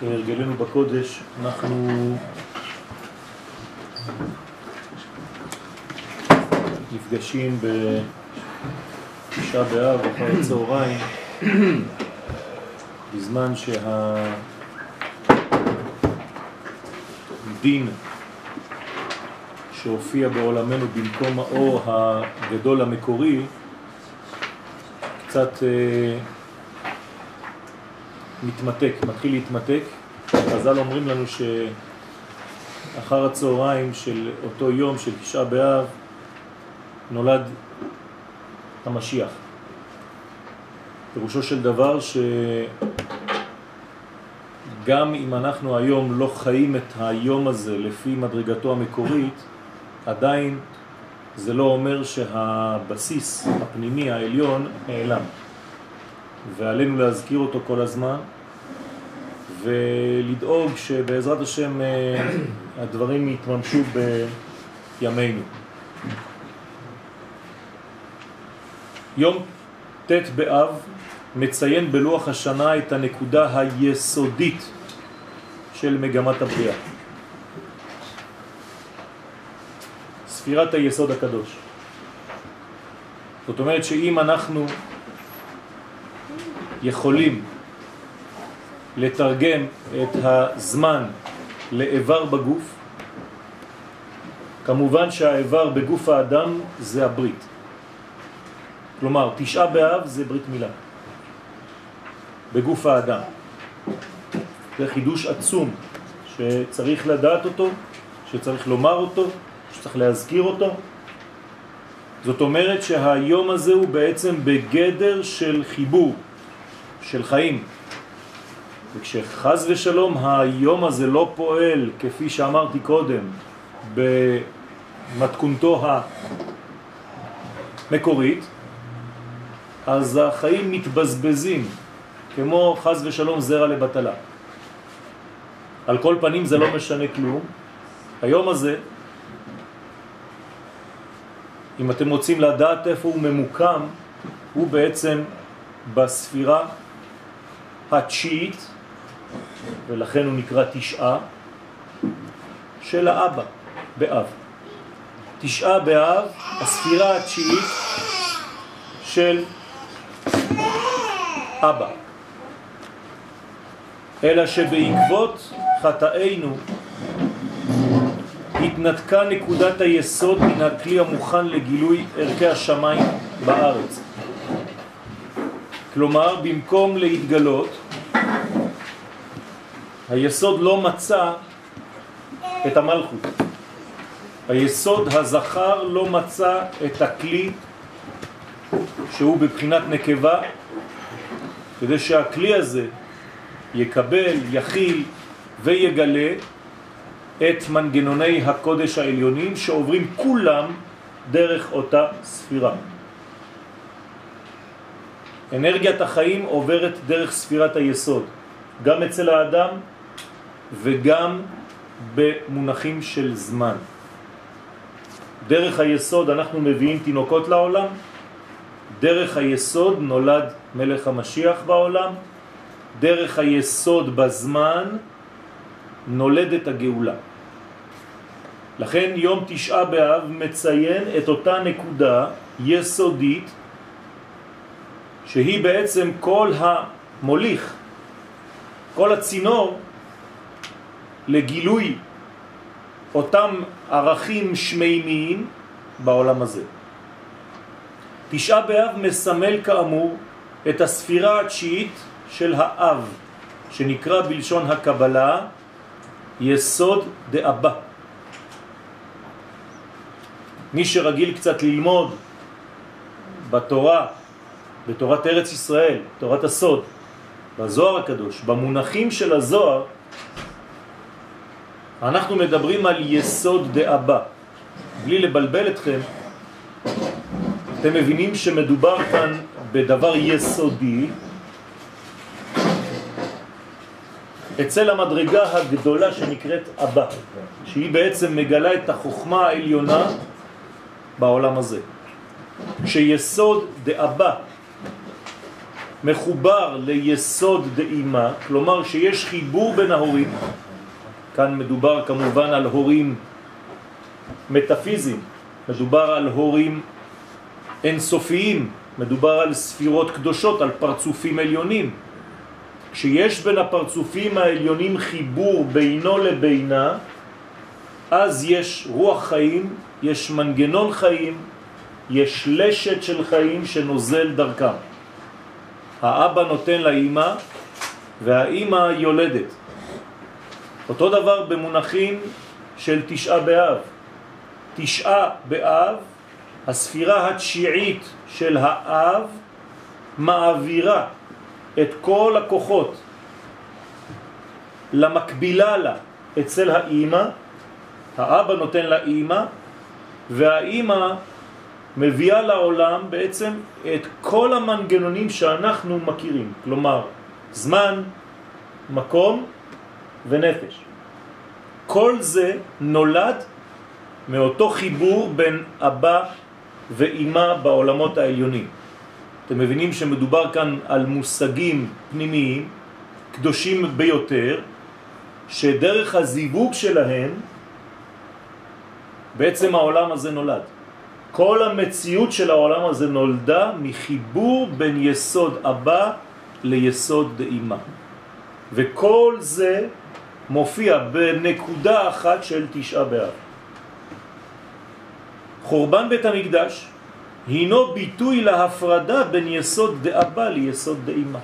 כהרגלנו בקודש, אנחנו נפגשים בתשעה באב אחר הצהריים בזמן שהדין שהופיע בעולמנו במקום האור הגדול המקורי קצת אה, מתמתק, מתחיל להתמתק. חז"ל אומרים לנו שאחר הצהריים של אותו יום של תשעה באב נולד המשיח. פירושו של דבר שגם אם אנחנו היום לא חיים את היום הזה לפי מדרגתו המקורית, עדיין זה לא אומר שהבסיס הפנימי העליון נעלם. ועלינו להזכיר אותו כל הזמן ולדאוג שבעזרת השם אה, הדברים יתממשו בימינו. יום ט' באב מציין בלוח השנה את הנקודה היסודית של מגמת הבריאה. ספירת היסוד הקדוש. זאת אומרת שאם אנחנו יכולים לתרגם את הזמן לאיבר בגוף, כמובן שהאיבר בגוף האדם זה הברית. כלומר, תשעה באב זה ברית מילה. בגוף האדם. זה חידוש עצום שצריך לדעת אותו, שצריך לומר אותו, שצריך להזכיר אותו. זאת אומרת שהיום הזה הוא בעצם בגדר של חיבור, של חיים. וכשחז ושלום היום הזה לא פועל, כפי שאמרתי קודם, במתכונתו המקורית, אז החיים מתבזבזים, כמו חז ושלום זרע לבטלה. על כל פנים זה לא משנה כלום. היום הזה, אם אתם רוצים לדעת איפה הוא ממוקם, הוא בעצם בספירה התשיעית, ולכן הוא נקרא תשעה, של האבא באב. תשעה באב, הספירה התשיעית של אבא. אלא שבעקבות חטאינו התנתקה נקודת היסוד מן הכלי המוכן לגילוי ערכי השמיים בארץ. כלומר, במקום להתגלות, היסוד לא מצא את המלכות. היסוד הזכר לא מצא את הכלי שהוא בבחינת נקבה, כדי שהכלי הזה יקבל, יכיל ויגלה את מנגנוני הקודש העליונים שעוברים כולם דרך אותה ספירה. אנרגיית החיים עוברת דרך ספירת היסוד, גם אצל האדם וגם במונחים של זמן. דרך היסוד אנחנו מביאים תינוקות לעולם, דרך היסוד נולד מלך המשיח בעולם, דרך היסוד בזמן נולדת הגאולה. לכן יום תשעה באב מציין את אותה נקודה יסודית שהיא בעצם כל המוליך, כל הצינור לגילוי אותם ערכים שמימיים בעולם הזה. תשעה באב מסמל כאמור את הספירה התשיעית של האב, שנקרא בלשון הקבלה יסוד דאבא. מי שרגיל קצת ללמוד בתורה, בתורת ארץ ישראל, תורת הסוד, בזוהר הקדוש, במונחים של הזוהר, אנחנו מדברים על יסוד דאבא. בלי לבלבל אתכם, אתם מבינים שמדובר כאן בדבר יסודי אצל המדרגה הגדולה שנקראת אבא, שהיא בעצם מגלה את החוכמה העליונה בעולם הזה. כשיסוד דאבא מחובר ליסוד דאימה, כלומר שיש חיבור בין ההורים, כאן מדובר כמובן על הורים מטאפיזיים, מדובר על הורים אינסופיים, מדובר על ספירות קדושות, על פרצופים עליונים. כשיש בין הפרצופים העליונים חיבור בינו לבינה, אז יש רוח חיים, יש מנגנון חיים, יש לשת של חיים שנוזל דרכם. האבא נותן לאימא והאימא יולדת. אותו דבר במונחים של תשעה באב. תשעה באב, הספירה התשיעית של האב מעבירה את כל הכוחות למקבילה לה אצל האימא, האבא נותן לאימא, והאימא מביאה לעולם בעצם את כל המנגנונים שאנחנו מכירים, כלומר זמן, מקום ונפש. כל זה נולד מאותו חיבור בין אבא ואימא בעולמות העליונים. אתם מבינים שמדובר כאן על מושגים פנימיים, קדושים ביותר, שדרך הזיווג שלהם בעצם העולם הזה נולד. כל המציאות של העולם הזה נולדה מחיבור בין יסוד אבא ליסוד דאימה. וכל זה מופיע בנקודה אחת של תשעה באב. חורבן בית המקדש הינו ביטוי להפרדה בין יסוד דאבא ליסוד דאימה.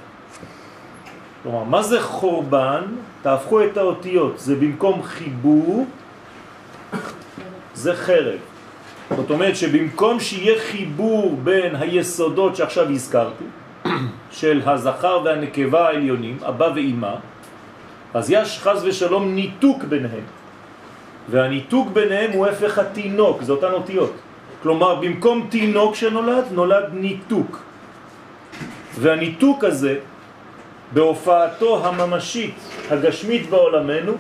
כלומר, מה זה חורבן? תהפכו את האותיות, זה במקום חיבור, זה חרב. זאת אומרת שבמקום שיהיה חיבור בין היסודות שעכשיו הזכרתי, של הזכר והנקבה העליונים, אבא ואימא, אז יש חז ושלום ניתוק ביניהם. והניתוק ביניהם הוא הפך התינוק, זה אותן אותיות. כלומר, במקום תינוק שנולד, נולד ניתוק. והניתוק הזה, בהופעתו הממשית, הגשמית בעולמנו,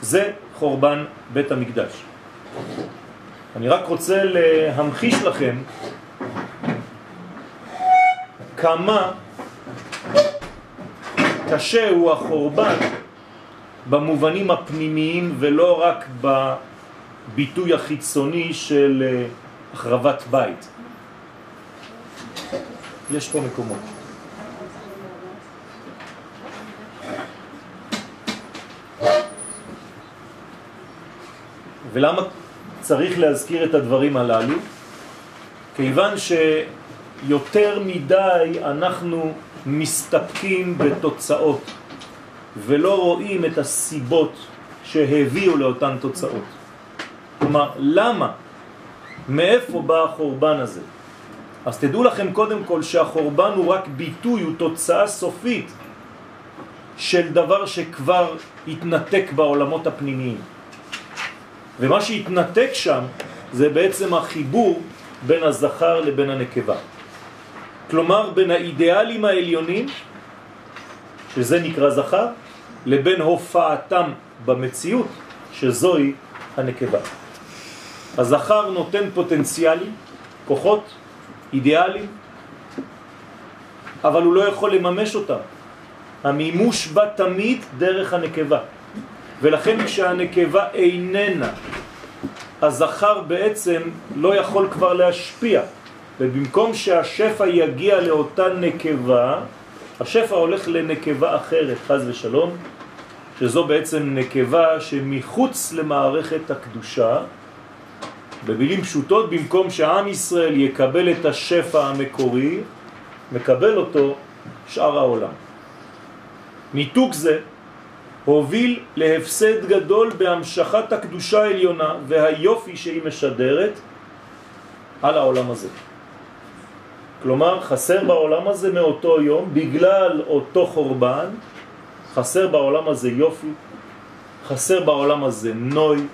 זה חורבן בית המקדש. אני רק רוצה להמחיש לכם כמה קשה הוא החורבן במובנים הפנימיים ולא רק בביטוי החיצוני של אה, החרבת בית. יש פה מקומות. ולמה צריך להזכיר את הדברים הללו? כיוון שיותר מדי אנחנו מסתפקים בתוצאות ולא רואים את הסיבות שהביאו לאותן תוצאות. כלומר, למה? מאיפה בא החורבן הזה? אז תדעו לכם קודם כל שהחורבן הוא רק ביטוי, הוא תוצאה סופית של דבר שכבר התנתק בעולמות הפנימיים. ומה שהתנתק שם זה בעצם החיבור בין הזכר לבין הנקבה. כלומר בין האידיאלים העליונים, שזה נקרא זכר, לבין הופעתם במציאות, שזוהי הנקבה. הזכר נותן פוטנציאלים, כוחות, אידיאלים, אבל הוא לא יכול לממש אותם. המימוש בא תמיד דרך הנקבה. ולכן כשהנקבה איננה, הזכר בעצם לא יכול כבר להשפיע. ובמקום שהשפע יגיע לאותה נקבה, השפע הולך לנקבה אחרת, חז ושלום, שזו בעצם נקבה שמחוץ למערכת הקדושה, במילים פשוטות, במקום שעם ישראל יקבל את השפע המקורי, מקבל אותו שאר העולם. ניתוק זה הוביל להפסד גדול בהמשכת הקדושה העליונה והיופי שהיא משדרת על העולם הזה. כלומר, חסר בעולם הזה מאותו יום, בגלל אותו חורבן, חסר בעולם הזה יופי, חסר בעולם הזה נוי,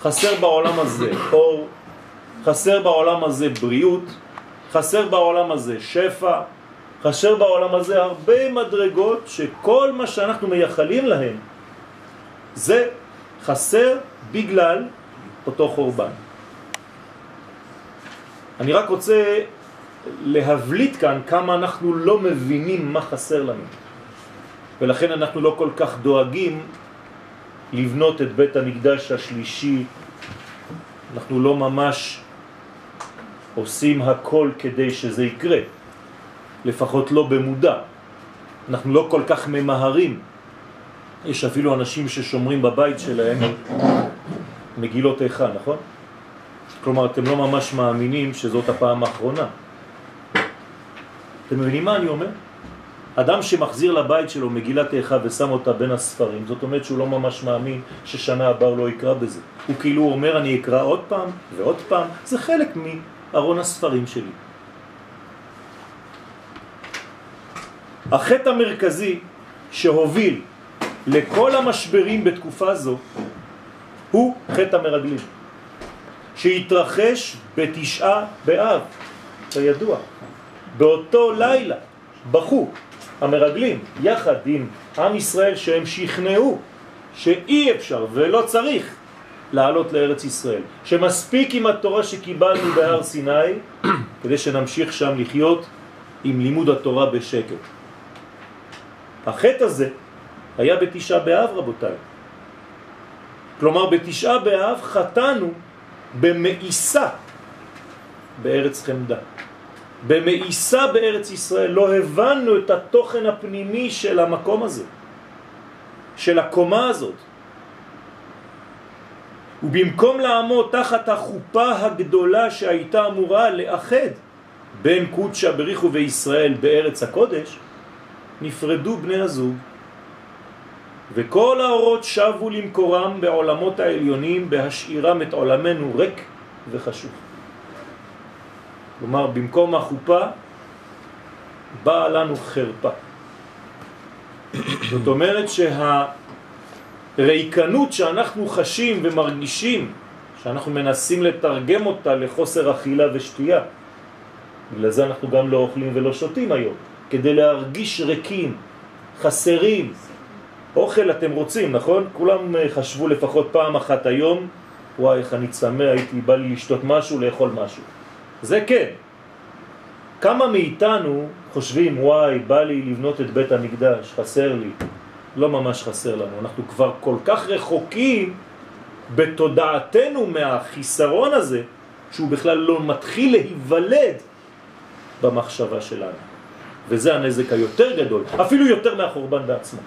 חסר בעולם הזה אור, חסר בעולם הזה בריאות, חסר בעולם הזה שפע, חסר בעולם הזה הרבה מדרגות שכל מה שאנחנו מייחלים להם זה חסר בגלל אותו חורבן. אני רק רוצה להבליט כאן כמה אנחנו לא מבינים מה חסר לנו. ולכן אנחנו לא כל כך דואגים לבנות את בית המקדש השלישי. אנחנו לא ממש עושים הכל כדי שזה יקרה, לפחות לא במודע. אנחנו לא כל כך ממהרים. יש אפילו אנשים ששומרים בבית שלהם מגילות איכה, נכון? כלומר, אתם לא ממש מאמינים שזאת הפעם האחרונה. אתם מבינים מה אני אומר? אדם שמחזיר לבית שלו מגילת איכה ושם אותה בין הספרים, זאת אומרת שהוא לא ממש מאמין ששנה הבאה לא יקרא בזה. הוא כאילו אומר אני אקרא עוד פעם ועוד פעם, זה חלק מארון הספרים שלי. החטא המרכזי שהוביל לכל המשברים בתקופה זו הוא חטא המרגלים, שהתרחש בתשעה באב, כידוע. באותו לילה בכו המרגלים יחד עם עם ישראל שהם שכנעו שאי אפשר ולא צריך לעלות לארץ ישראל, שמספיק עם התורה שקיבלנו בהר סיני כדי שנמשיך שם לחיות עם לימוד התורה בשקט. החטא הזה היה בתשעה באב רבותיי. כלומר בתשעה באב חטאנו במאיסה בארץ חמדה. במאיסה בארץ ישראל לא הבנו את התוכן הפנימי של המקום הזה, של הקומה הזאת. ובמקום לעמוד תחת החופה הגדולה שהייתה אמורה לאחד בין קודשא בריחו וישראל בארץ הקודש, נפרדו בני הזוג וכל האורות שבו למקורם בעולמות העליונים בהשאירם את עולמנו ריק וחשוך. כלומר, במקום החופה באה לנו חרפה. זאת אומרת שהריקנות שאנחנו חשים ומרגישים, שאנחנו מנסים לתרגם אותה לחוסר אכילה ושתייה, בגלל זה אנחנו גם לא אוכלים ולא שותים היום, כדי להרגיש ריקים, חסרים. אוכל אתם רוצים, נכון? כולם חשבו לפחות פעם אחת היום, וואי, איך אני צמא, הייתי בא לי לשתות משהו, לאכול משהו. זה כן. כמה מאיתנו חושבים, וואי, בא לי לבנות את בית המקדש, חסר לי. לא ממש חסר לנו, אנחנו כבר כל כך רחוקים בתודעתנו מהחיסרון הזה, שהוא בכלל לא מתחיל להיוולד במחשבה שלנו. וזה הנזק היותר גדול, אפילו יותר מהחורבן בעצמו.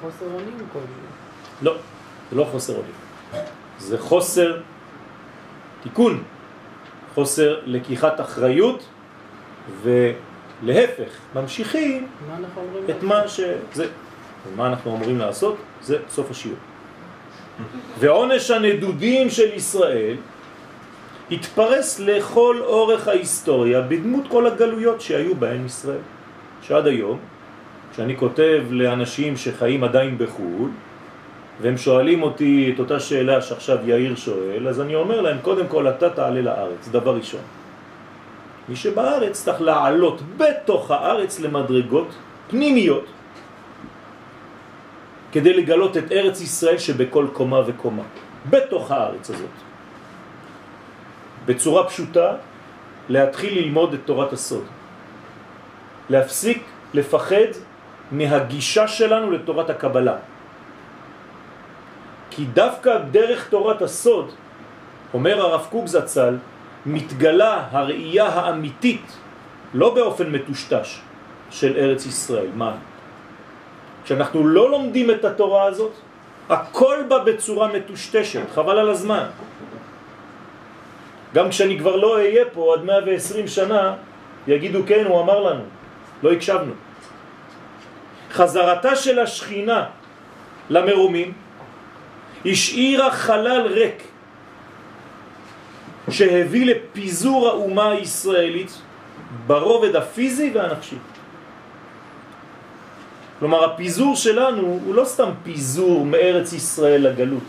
חוסר אונים כל לא, זה לא חוסר אונים. זה חוסר תיקון, חוסר לקיחת אחריות, ולהפך, ממשיכים מה? את מה שזה. ומה אנחנו אמורים לעשות? זה סוף השיעור. ועונש הנדודים של ישראל התפרס לכל אורך ההיסטוריה בדמות כל הגלויות שהיו בהן ישראל. שעד היום, כשאני כותב לאנשים שחיים עדיין בחו"ל, והם שואלים אותי את אותה שאלה שעכשיו יאיר שואל, אז אני אומר להם, קודם כל אתה תעלה לארץ, דבר ראשון. מי שבארץ צריך לעלות בתוך הארץ למדרגות פנימיות, כדי לגלות את ארץ ישראל שבכל קומה וקומה, בתוך הארץ הזאת. בצורה פשוטה, להתחיל ללמוד את תורת הסוד. להפסיק לפחד מהגישה שלנו לתורת הקבלה. כי דווקא דרך תורת הסוד, אומר הרב קוק זצ"ל, מתגלה הראייה האמיתית, לא באופן מטושטש, של ארץ ישראל. מה? כשאנחנו לא לומדים את התורה הזאת, הכל בא בצורה מטושטשת, חבל על הזמן. גם כשאני כבר לא אהיה פה עד 120 שנה, יגידו כן, הוא אמר לנו, לא הקשבנו. חזרתה של השכינה למרומים השאירה חלל ריק שהביא לפיזור האומה הישראלית ברובד הפיזי והנפשי. כלומר, הפיזור שלנו הוא לא סתם פיזור מארץ ישראל לגלות,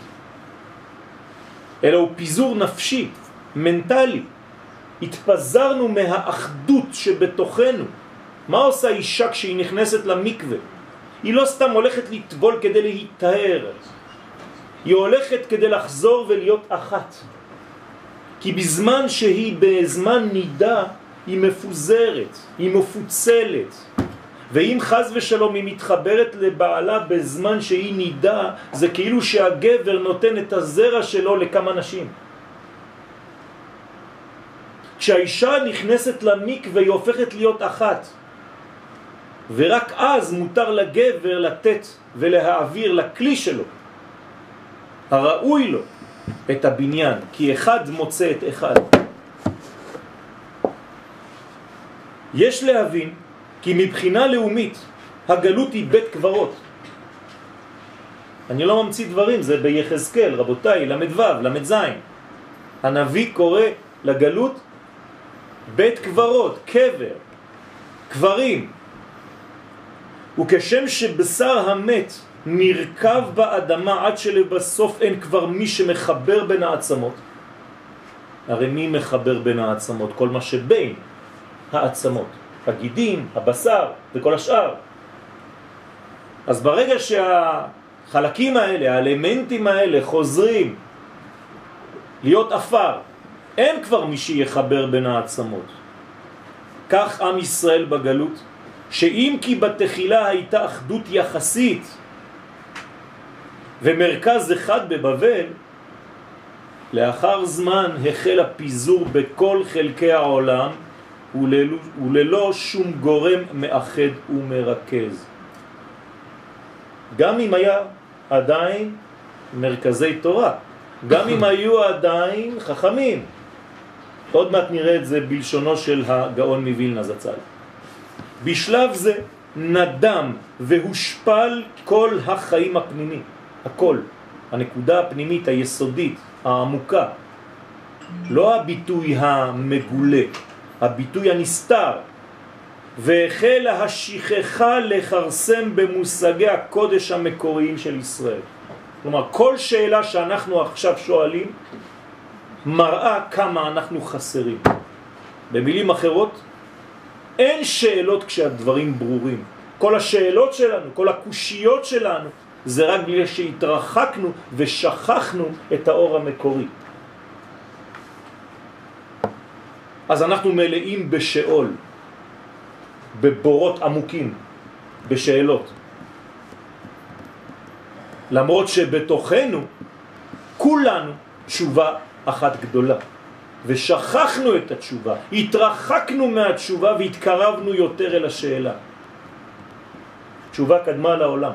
אלא הוא פיזור נפשי, מנטלי. התפזרנו מהאחדות שבתוכנו. מה עושה אישה כשהיא נכנסת למקווה? היא לא סתם הולכת לטבול כדי להיטהר, היא הולכת כדי לחזור ולהיות אחת. כי בזמן שהיא בזמן נידה היא מפוזרת, היא מפוצלת. ואם חז ושלום היא מתחברת לבעלה בזמן שהיא נידה, זה כאילו שהגבר נותן את הזרע שלו לכמה נשים. כשהאישה נכנסת למיק והיא הופכת להיות אחת, ורק אז מותר לגבר לתת ולהעביר לכלי שלו, הראוי לו, את הבניין, כי אחד מוצא את אחד. יש להבין כי מבחינה לאומית הגלות היא בית קברות. אני לא ממציא דברים, זה ביחזקאל, רבותיי, למד ו', למד ז'. הנביא קורא לגלות בית קברות, קבר, קברים. וכשם שבשר המת נרכב באדמה עד שלבסוף אין כבר מי שמחבר בין העצמות. הרי מי מחבר בין העצמות? כל מה שבין העצמות, הגידים, הבשר וכל השאר. אז ברגע שהחלקים האלה, האלמנטים האלה חוזרים להיות אפר, אין כבר מי שיחבר בין העצמות. כך עם ישראל בגלות, שאם כי בתחילה הייתה אחדות יחסית ומרכז אחד בבבל, לאחר זמן החל הפיזור בכל חלקי העולם וללא, וללא שום גורם מאחד ומרכז. גם אם היה עדיין מרכזי תורה, גם אם היו עדיין חכמים. עוד מעט נראה את זה בלשונו של הגאון מווילנה זצ"ל. בשלב זה נדם והושפל כל החיים הפנימי, הכל, הנקודה הפנימית היסודית, העמוקה, לא הביטוי המגולה, הביטוי הנסתר, והחלה השכחה לחרסם במושגי הקודש המקוריים של ישראל. כלומר, כל שאלה שאנחנו עכשיו שואלים מראה כמה אנחנו חסרים. במילים אחרות, אין שאלות כשהדברים ברורים. כל השאלות שלנו, כל הקושיות שלנו, זה רק בגלל שהתרחקנו ושכחנו את האור המקורי. אז אנחנו מלאים בשאול, בבורות עמוקים, בשאלות. למרות שבתוכנו כולנו תשובה אחת גדולה. ושכחנו את התשובה, התרחקנו מהתשובה והתקרבנו יותר אל השאלה. תשובה קדמה לעולם.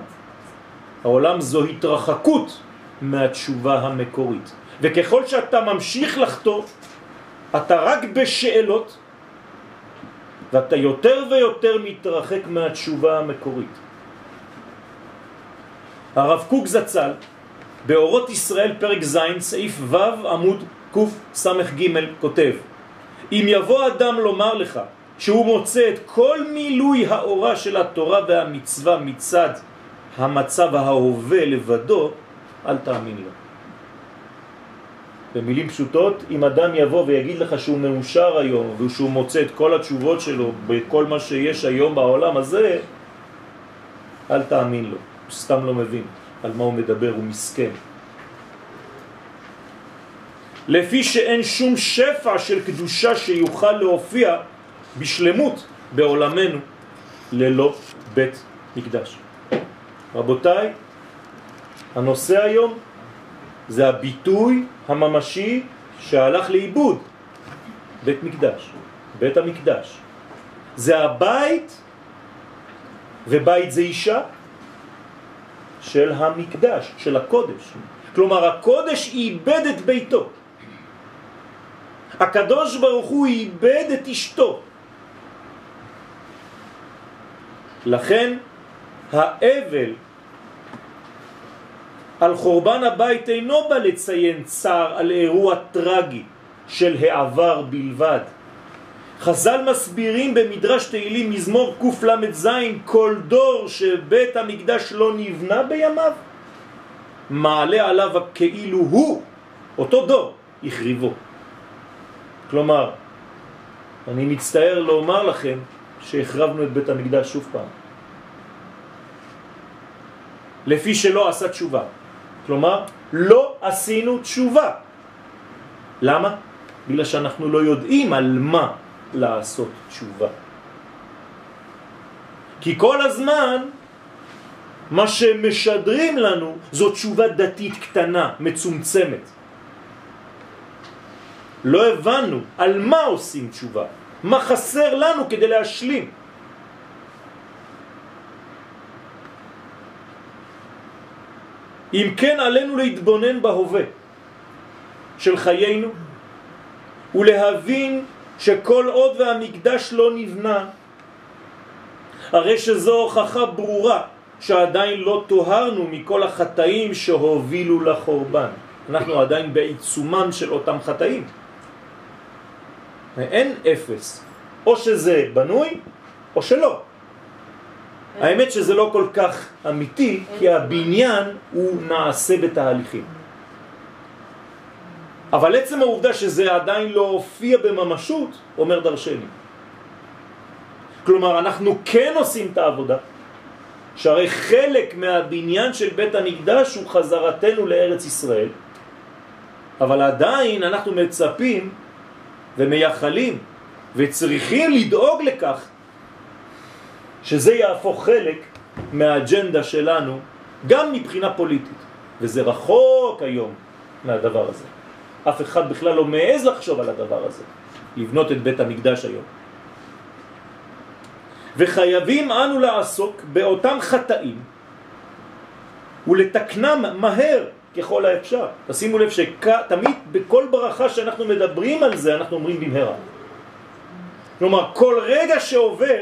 העולם זו התרחקות מהתשובה המקורית. וככל שאתה ממשיך לחתור, אתה רק בשאלות, ואתה יותר ויותר מתרחק מהתשובה המקורית. הרב קוק זצ"ל, באורות ישראל פרק ז', סעיף ו' עמוד קס"ג כותב אם יבוא אדם לומר לך שהוא מוצא את כל מילוי האורה של התורה והמצווה מצד המצב ההווה לבדו, אל תאמין לו. במילים פשוטות, אם אדם יבוא ויגיד לך שהוא מאושר היום ושהוא מוצא את כל התשובות שלו בכל מה שיש היום בעולם הזה, אל תאמין לו, הוא סתם לא מבין על מה הוא מדבר, הוא מסכן. לפי שאין שום שפע של קדושה שיוכל להופיע בשלמות בעולמנו ללא בית מקדש. רבותיי, הנושא היום זה הביטוי הממשי שהלך לאיבוד, בית מקדש, בית המקדש. זה הבית, ובית זה אישה, של המקדש, של הקודש. כלומר, הקודש איבד את ביתו. הקדוש ברוך הוא איבד את אשתו. לכן האבל על חורבן הבית אינו בא לציין צער על אירוע טרגי של העבר בלבד. חז"ל מסבירים במדרש תהילים מזמור קל"ז כל דור שבית המקדש לא נבנה בימיו מעלה עליו כאילו הוא, אותו דור, החריבו. כלומר, אני מצטער לומר לכם שהחרבנו את בית המקדש שוב פעם. לפי שלא עשה תשובה. כלומר, לא עשינו תשובה. למה? בגלל שאנחנו לא יודעים על מה לעשות תשובה. כי כל הזמן מה שמשדרים לנו זו תשובה דתית קטנה, מצומצמת. לא הבנו על מה עושים תשובה, מה חסר לנו כדי להשלים. אם כן עלינו להתבונן בהווה של חיינו ולהבין שכל עוד והמקדש לא נבנה, הרי שזו הוכחה ברורה שעדיין לא תוהרנו מכל החטאים שהובילו לחורבן. אנחנו עדיין בעיצומם של אותם חטאים. אין אפס. או שזה בנוי, או שלא. האמת שזה לא כל כך אמיתי, כי הבניין הוא נעשה בתהליכים. אבל עצם העובדה שזה עדיין לא הופיע בממשות, אומר דרשני. כלומר, אנחנו כן עושים את העבודה, שהרי חלק מהבניין של בית המקדש הוא חזרתנו לארץ ישראל, אבל עדיין אנחנו מצפים ומייחלים וצריכים לדאוג לכך שזה יהפוך חלק מהאג'נדה שלנו גם מבחינה פוליטית, וזה רחוק היום מהדבר הזה. אף אחד בכלל לא מעז לחשוב על הדבר הזה, לבנות את בית המקדש היום. וחייבים אנו לעסוק באותם חטאים ולתקנם מהר ככל האפשר. תשימו לב שתמיד בכל ברכה שאנחנו מדברים על זה אנחנו אומרים במהרה. כלומר, כל רגע שעובר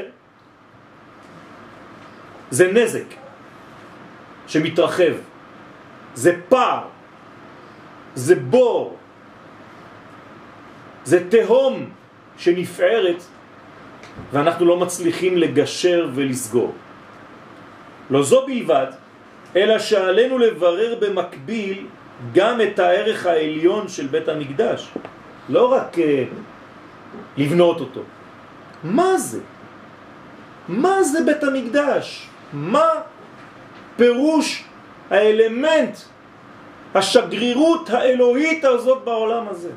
זה נזק שמתרחב, זה פער, זה בור, זה תהום שנפערת ואנחנו לא מצליחים לגשר ולסגור. לא זו בלבד, אלא שעלינו לברר במקביל גם את הערך העליון של בית המקדש. לא רק uh, לבנות אותו. מה זה? מה זה בית המקדש? מה פירוש האלמנט, השגרירות האלוהית הזאת בעולם הזה?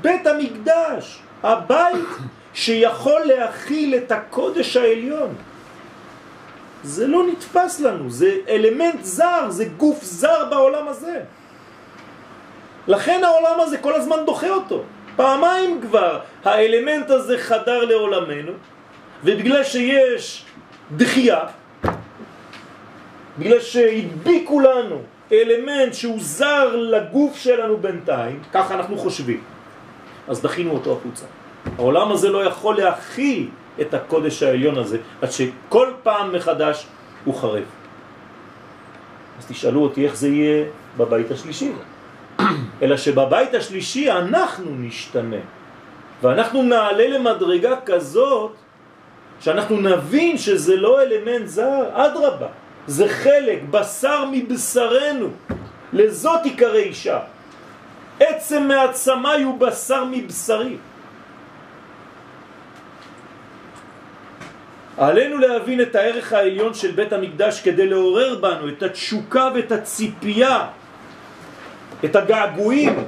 בית המקדש, הבית שיכול להכיל את הקודש העליון. זה לא נתפס לנו, זה אלמנט זר, זה גוף זר בעולם הזה. לכן העולם הזה כל הזמן דוחה אותו. פעמיים כבר האלמנט הזה חדר לעולמנו, ובגלל שיש דחייה, בגלל שהדביקו לנו אלמנט שהוא זר לגוף שלנו בינתיים, ככה אנחנו חושבים, אז דחינו אותו החוצה. העולם הזה לא יכול להכיל את הקודש העליון הזה, עד שכל פעם מחדש הוא חרב. אז תשאלו אותי איך זה יהיה בבית השלישי. אלא שבבית השלישי אנחנו נשתנה, ואנחנו נעלה למדרגה כזאת שאנחנו נבין שזה לא אלמנט זר, אדרבה, זה חלק, בשר מבשרנו, לזאת יקרא אישה. עצם מעצמי הוא בשר מבשרי. עלינו להבין את הערך העליון של בית המקדש כדי לעורר בנו את התשוקה ואת הציפייה, את הגעגועים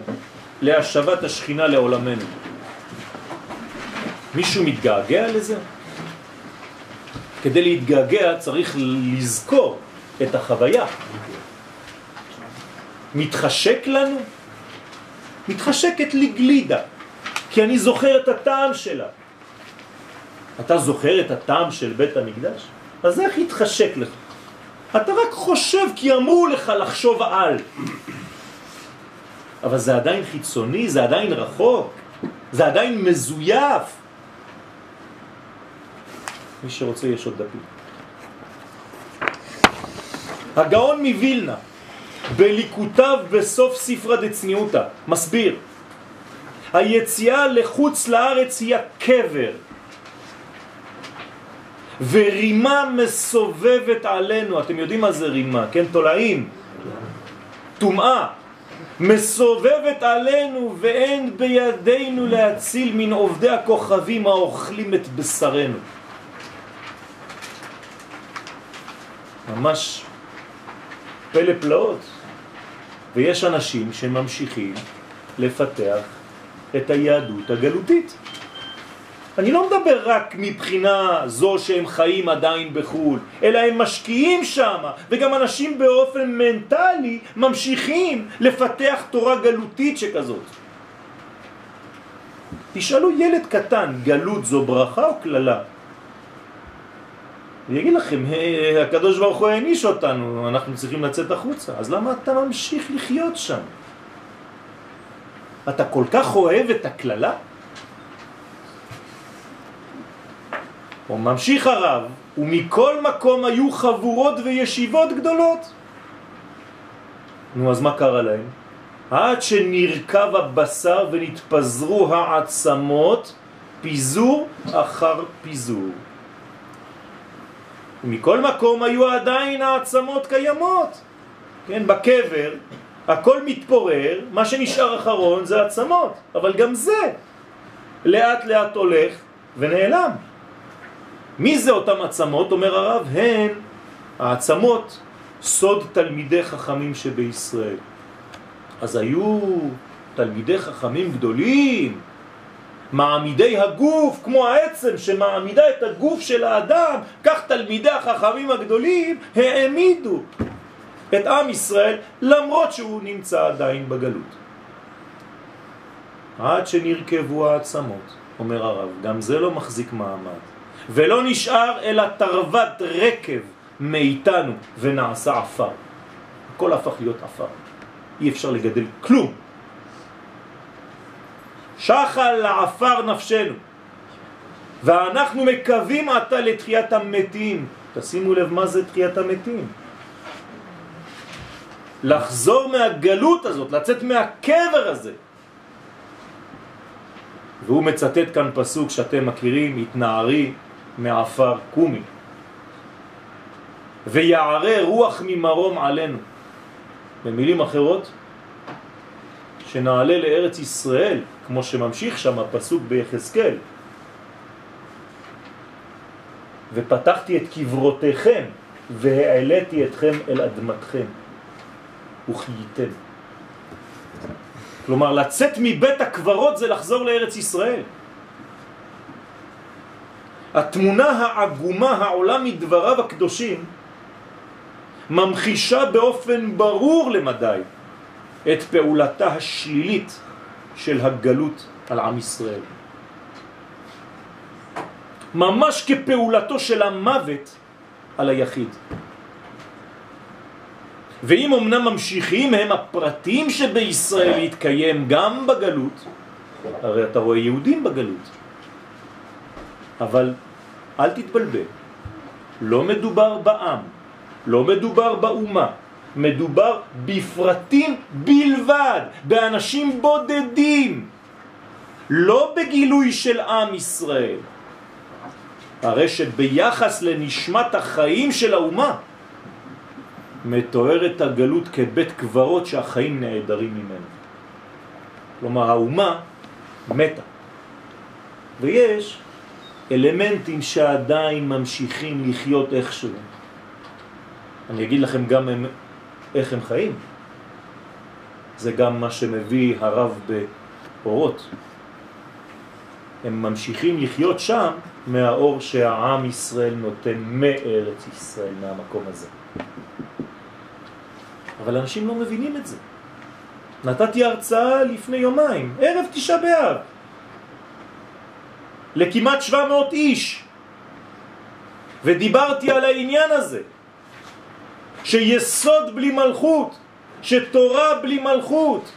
להשבת השכינה לעולמנו. מישהו מתגעגע לזה? כדי להתגעגע צריך לזכור את החוויה. מתחשק לנו? מתחשקת לי גלידה, כי אני זוכר את הטעם שלה. אתה זוכר את הטעם של בית המקדש? אז איך יתחשק לך? אתה רק חושב כי אמרו לך לחשוב על. אבל זה עדיין חיצוני, זה עדיין רחוק, זה עדיין מזויף. מי שרוצה יש עוד דפים. הגאון מווילנה, בליקוטיו בסוף ספרה דצניעותה, מסביר, היציאה לחוץ לארץ היא הקבר, ורימה מסובבת עלינו, אתם יודעים מה זה רימה, כן? תולעים, טומאה, מסובבת עלינו ואין בידינו להציל מן עובדי הכוכבים האוכלים את בשרנו. ממש פלא פלאות. ויש אנשים שממשיכים לפתח את היהדות הגלותית. אני לא מדבר רק מבחינה זו שהם חיים עדיין בחו"ל, אלא הם משקיעים שם, וגם אנשים באופן מנטלי ממשיכים לפתח תורה גלותית שכזאת. תשאלו ילד קטן, גלות זו ברכה או כללה? הוא יגיד לכם, הקדוש ברוך הוא העניש אותנו, אנחנו צריכים לצאת החוצה, אז למה אתה ממשיך לחיות שם? אתה כל כך אוהב את הכללה? הוא ממשיך הרב, ומכל מקום היו חבורות וישיבות גדולות. נו, אז מה קרה להם? עד שנרכב הבשר ונתפזרו העצמות, פיזור אחר פיזור. ומכל מקום היו עדיין העצמות קיימות. כן, בקבר הכל מתפורר, מה שנשאר אחרון זה עצמות, אבל גם זה לאט לאט הולך ונעלם. מי זה אותם עצמות? אומר הרב, הן העצמות סוד תלמידי חכמים שבישראל. אז היו תלמידי חכמים גדולים, מעמידי הגוף, כמו העצם שמעמידה את הגוף של האדם, כך תלמידי החכמים הגדולים העמידו את עם ישראל למרות שהוא נמצא עדיין בגלות. עד שנרכבו העצמות, אומר הרב, גם זה לא מחזיק מעמד. ולא נשאר אלא תרוות רקב מאיתנו ונעשה עפר. הכל הפך להיות עפר. אי אפשר לגדל כלום. שחל לעפר נפשנו. ואנחנו מקווים עתה לתחיית המתים. תשימו לב מה זה תחיית המתים. לחזור מהגלות הזאת, לצאת מהקבר הזה. והוא מצטט כאן פסוק שאתם מכירים, התנערי מעפר קומי. ויערה רוח ממרום עלינו. במילים אחרות, שנעלה לארץ ישראל, כמו שממשיך שם הפסוק ביחזקאל, ופתחתי את קברותיכם והעליתי אתכם אל אדמתכם וחייתם. כלומר, לצאת מבית הקברות זה לחזור לארץ ישראל. התמונה העגומה העולה מדבריו הקדושים ממחישה באופן ברור למדי את פעולתה השלילית של הגלות על עם ישראל. ממש כפעולתו של המוות על היחיד. ואם אמנם ממשיכים הם הפרטים שבישראל להתקיים גם בגלות, הרי אתה רואה יהודים בגלות, אבל אל תתבלבל, לא מדובר בעם, לא מדובר באומה, מדובר בפרטים בלבד, באנשים בודדים, לא בגילוי של עם ישראל. הרי שביחס לנשמת החיים של האומה, מתוארת הגלות כבית קברות שהחיים נעדרים ממנו. כלומר, האומה מתה. ויש אלמנטים שעדיין ממשיכים לחיות איכשהו. אני אגיד לכם גם איך הם חיים. זה גם מה שמביא הרב באורות. הם ממשיכים לחיות שם מהאור שהעם ישראל נותן מארץ ישראל, מהמקום הזה. אבל אנשים לא מבינים את זה. נתתי הרצאה לפני יומיים, ערב תשעה באב, לכמעט 700 איש, ודיברתי על העניין הזה, שיסוד בלי מלכות, שתורה בלי מלכות,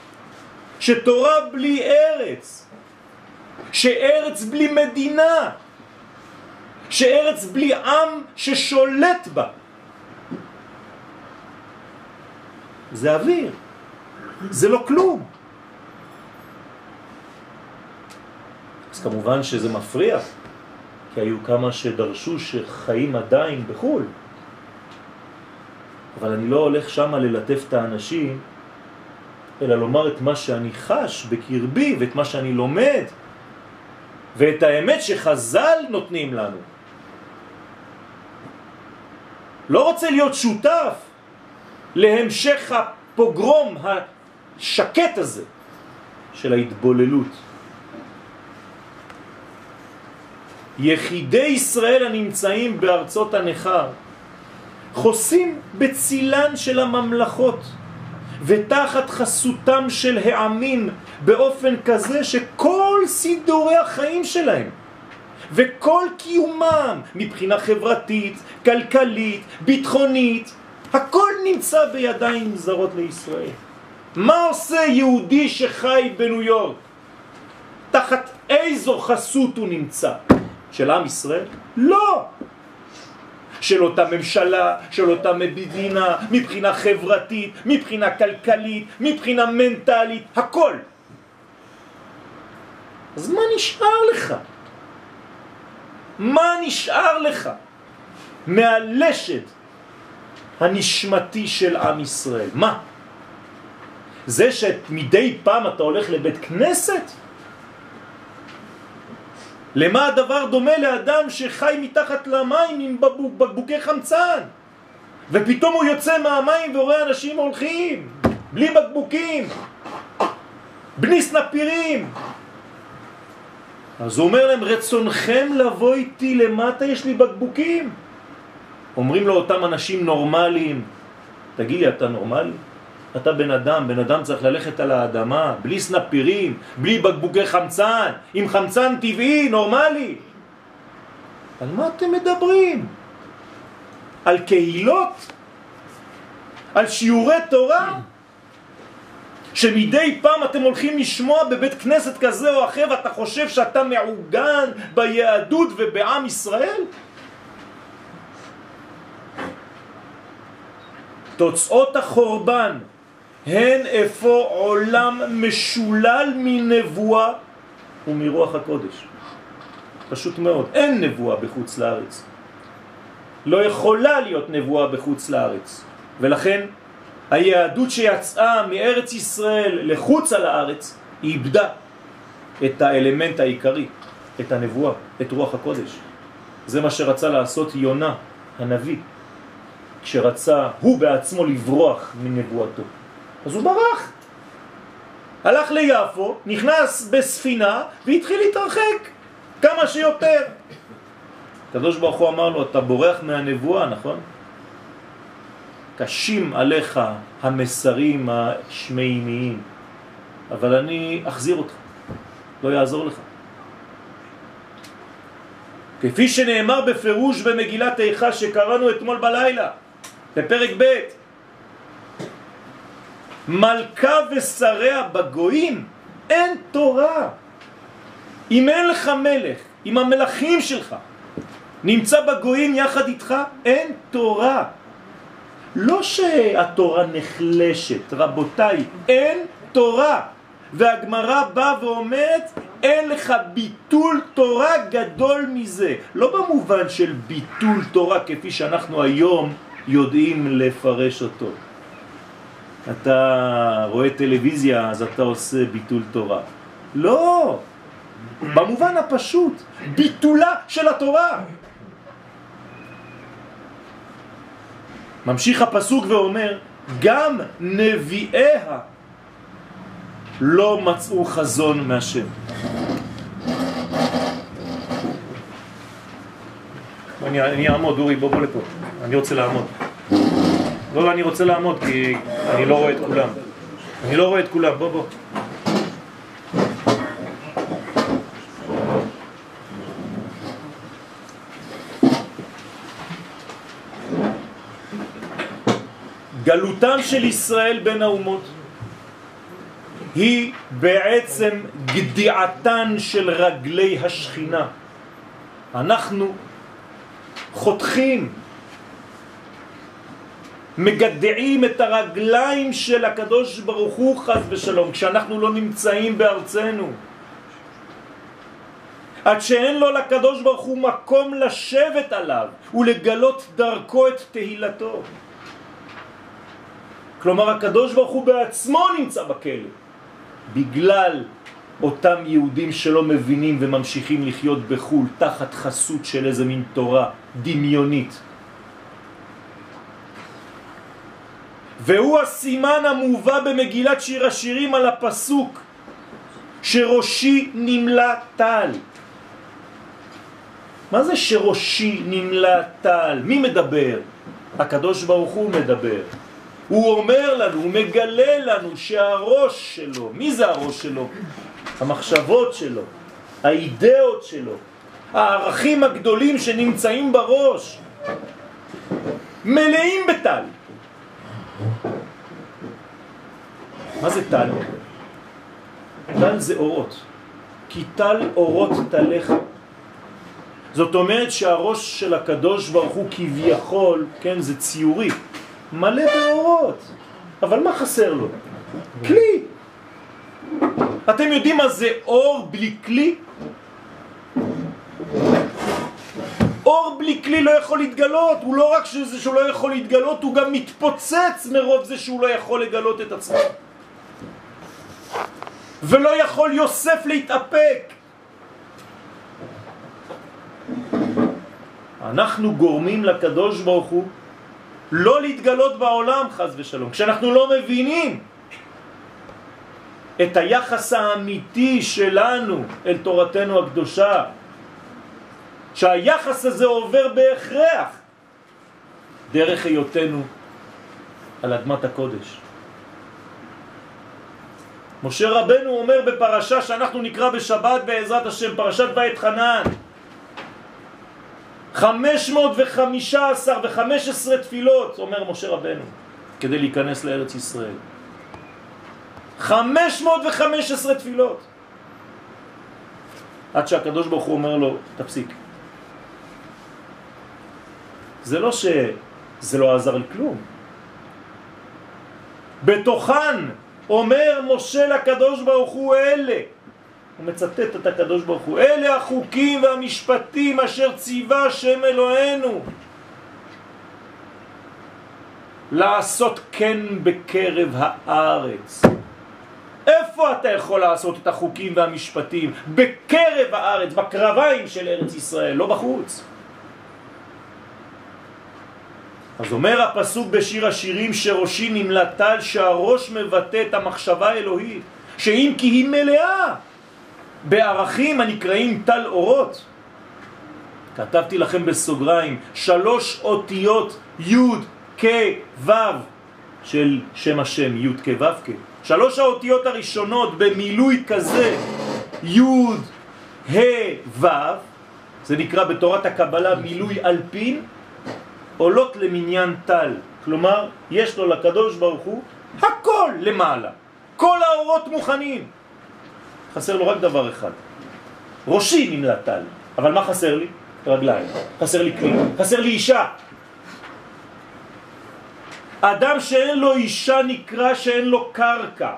שתורה בלי ארץ, שארץ בלי מדינה, שארץ בלי עם ששולט בה. זה אוויר, זה לא כלום. אז כמובן שזה מפריע, כי היו כמה שדרשו שחיים עדיין בחו"ל. אבל אני לא הולך שם ללטף את האנשים, אלא לומר את מה שאני חש בקרבי ואת מה שאני לומד ואת האמת שחז"ל נותנים לנו. לא רוצה להיות שותף להמשך הפוגרום השקט הזה של ההתבוללות. יחידי ישראל הנמצאים בארצות הנכר חוסים בצילן של הממלכות ותחת חסותם של העמים באופן כזה שכל סידורי החיים שלהם וכל קיומם מבחינה חברתית, כלכלית, ביטחונית, הכל נמצא בידיים זרות לישראל. מה עושה יהודי שחי בניו יורק? תחת איזו חסות הוא נמצא? של עם ישראל? לא! של אותה ממשלה, של אותה מדינה, מבחינה חברתית, מבחינה כלכלית, מבחינה מנטלית, הכל. אז מה נשאר לך? מה נשאר לך מהלשת הנשמתי של עם ישראל? מה? זה שמדי פעם אתה הולך לבית כנסת? למה הדבר דומה לאדם שחי מתחת למים עם בקבוקי חמצן ופתאום הוא יוצא מהמים ורואה אנשים הולכים בלי בקבוקים, בלי סנפירים. אז הוא אומר להם, רצונכם לבוא איתי למטה, יש לי בקבוקים. אומרים לו אותם אנשים נורמליים, תגיד לי, אתה נורמלי? אתה בן אדם, בן אדם צריך ללכת על האדמה, בלי סנפירים, בלי בקבוקי חמצן, עם חמצן טבעי, נורמלי. על מה אתם מדברים? על קהילות? על שיעורי תורה? שמדי פעם אתם הולכים לשמוע בבית כנסת כזה או אחר ואתה חושב שאתה מעוגן ביהדות ובעם ישראל? תוצאות החורבן הן איפה עולם משולל מנבואה ומרוח הקודש. פשוט מאוד. אין נבואה בחוץ לארץ. לא יכולה להיות נבואה בחוץ לארץ. ולכן היהדות שיצאה מארץ ישראל לחוץ על הארץ, היא איבדה את האלמנט העיקרי, את הנבואה, את רוח הקודש. זה מה שרצה לעשות יונה, הנביא, כשרצה הוא בעצמו לברוח מנבואתו. אז הוא ברח. הלך ליפו, נכנס בספינה והתחיל להתרחק כמה שיותר. הקדוש ברוך הוא אמר לו, אתה בורח מהנבואה, נכון? קשים עליך המסרים השמימיים, אבל אני אחזיר אותך, לא יעזור לך. כפי שנאמר בפירוש במגילת איכה שקראנו אתמול בלילה, בפרק ב' מלכה ושריה בגויים אין תורה. אם אין לך מלך, אם המלכים שלך נמצא בגויים יחד איתך, אין תורה. לא שהתורה נחלשת, רבותיי, אין תורה. והגמרא באה ואומרת, אין לך ביטול תורה גדול מזה. לא במובן של ביטול תורה כפי שאנחנו היום יודעים לפרש אותו. אתה רואה טלוויזיה אז אתה עושה ביטול תורה. לא! במובן הפשוט, ביטולה של התורה. ממשיך הפסוק ואומר, גם נביאיה לא מצאו חזון מהשם. אני, אני אעמוד, אורי, בוא בוא לפה. אני רוצה לעמוד. לא, לא, אני רוצה לעמוד כי אני לא רואה את כולם. אני לא רואה את כולם, בוא בוא. גלותם של ישראל בין האומות היא בעצם גדיעתן של רגלי השכינה. אנחנו חותכים מגדעים את הרגליים של הקדוש ברוך הוא חז ושלום כשאנחנו לא נמצאים בארצנו. עד שאין לו לקדוש ברוך הוא מקום לשבת עליו ולגלות דרכו את תהילתו. כלומר הקדוש ברוך הוא בעצמו נמצא בכלא בגלל אותם יהודים שלא מבינים וממשיכים לחיות בחו"ל תחת חסות של איזה מין תורה דמיונית והוא הסימן המובא במגילת שיר השירים על הפסוק שראשי נמלה טל. מה זה שראשי נמלא טל? מי מדבר? הקדוש ברוך הוא מדבר. הוא אומר לנו, הוא מגלה לנו שהראש שלו, מי זה הראש שלו? המחשבות שלו, האידאות שלו, הערכים הגדולים שנמצאים בראש, מלאים בטל. מה זה טל? טל זה אורות. כי טל אורות תלך. זאת אומרת שהראש של הקדוש ברוך הוא כביכול, כן, זה ציורי, מלא באורות. אבל מה חסר לו? כלי. אתם יודעים מה זה אור בלי כלי? אור בלי כלי לא יכול להתגלות, הוא לא רק שזה שהוא לא יכול להתגלות, הוא גם מתפוצץ מרוב זה שהוא לא יכול לגלות את עצמו. ולא יכול יוסף להתאפק. אנחנו גורמים לקדוש ברוך הוא לא להתגלות בעולם חז ושלום. כשאנחנו לא מבינים את היחס האמיתי שלנו אל תורתנו הקדושה, שהיחס הזה עובר בהכרח דרך היותנו על אדמת הקודש. משה רבנו אומר בפרשה שאנחנו נקרא בשבת בעזרת השם, פרשת בית חנן, 515 ו-15 תפילות, אומר משה רבנו, כדי להיכנס לארץ ישראל. 515 תפילות. עד שהקדוש ברוך הוא אומר לו, תפסיק. זה לא שזה לא עזר לכלום. בתוכן אומר משה לקדוש ברוך הוא אלה, הוא מצטט את הקדוש ברוך הוא, אלה החוקים והמשפטים אשר ציווה השם אלוהינו לעשות כן בקרב הארץ. איפה אתה יכול לעשות את החוקים והמשפטים? בקרב הארץ, בקרביים של ארץ ישראל, לא בחוץ. אז אומר הפסוק בשיר השירים שראשי נמלטל שהראש מבטא את המחשבה האלוהית שאם כי היא מלאה בערכים הנקראים טל אורות. כתבתי לכם בסוגריים שלוש אותיות י' כ' ו' של שם השם י' כ' ו' כ' שלוש האותיות הראשונות במילוי כזה י' ה' ו' זה נקרא בתורת הקבלה מילוי אלפין עולות למניין טל, כלומר יש לו לקדוש ברוך הוא הכל למעלה, כל האורות מוכנים. חסר לו רק דבר אחד, ראשי נמלא טל, אבל מה חסר לי? רגליים, חסר לי כלי, חסר לי אישה. אדם שאין לו אישה נקרא שאין לו קרקע.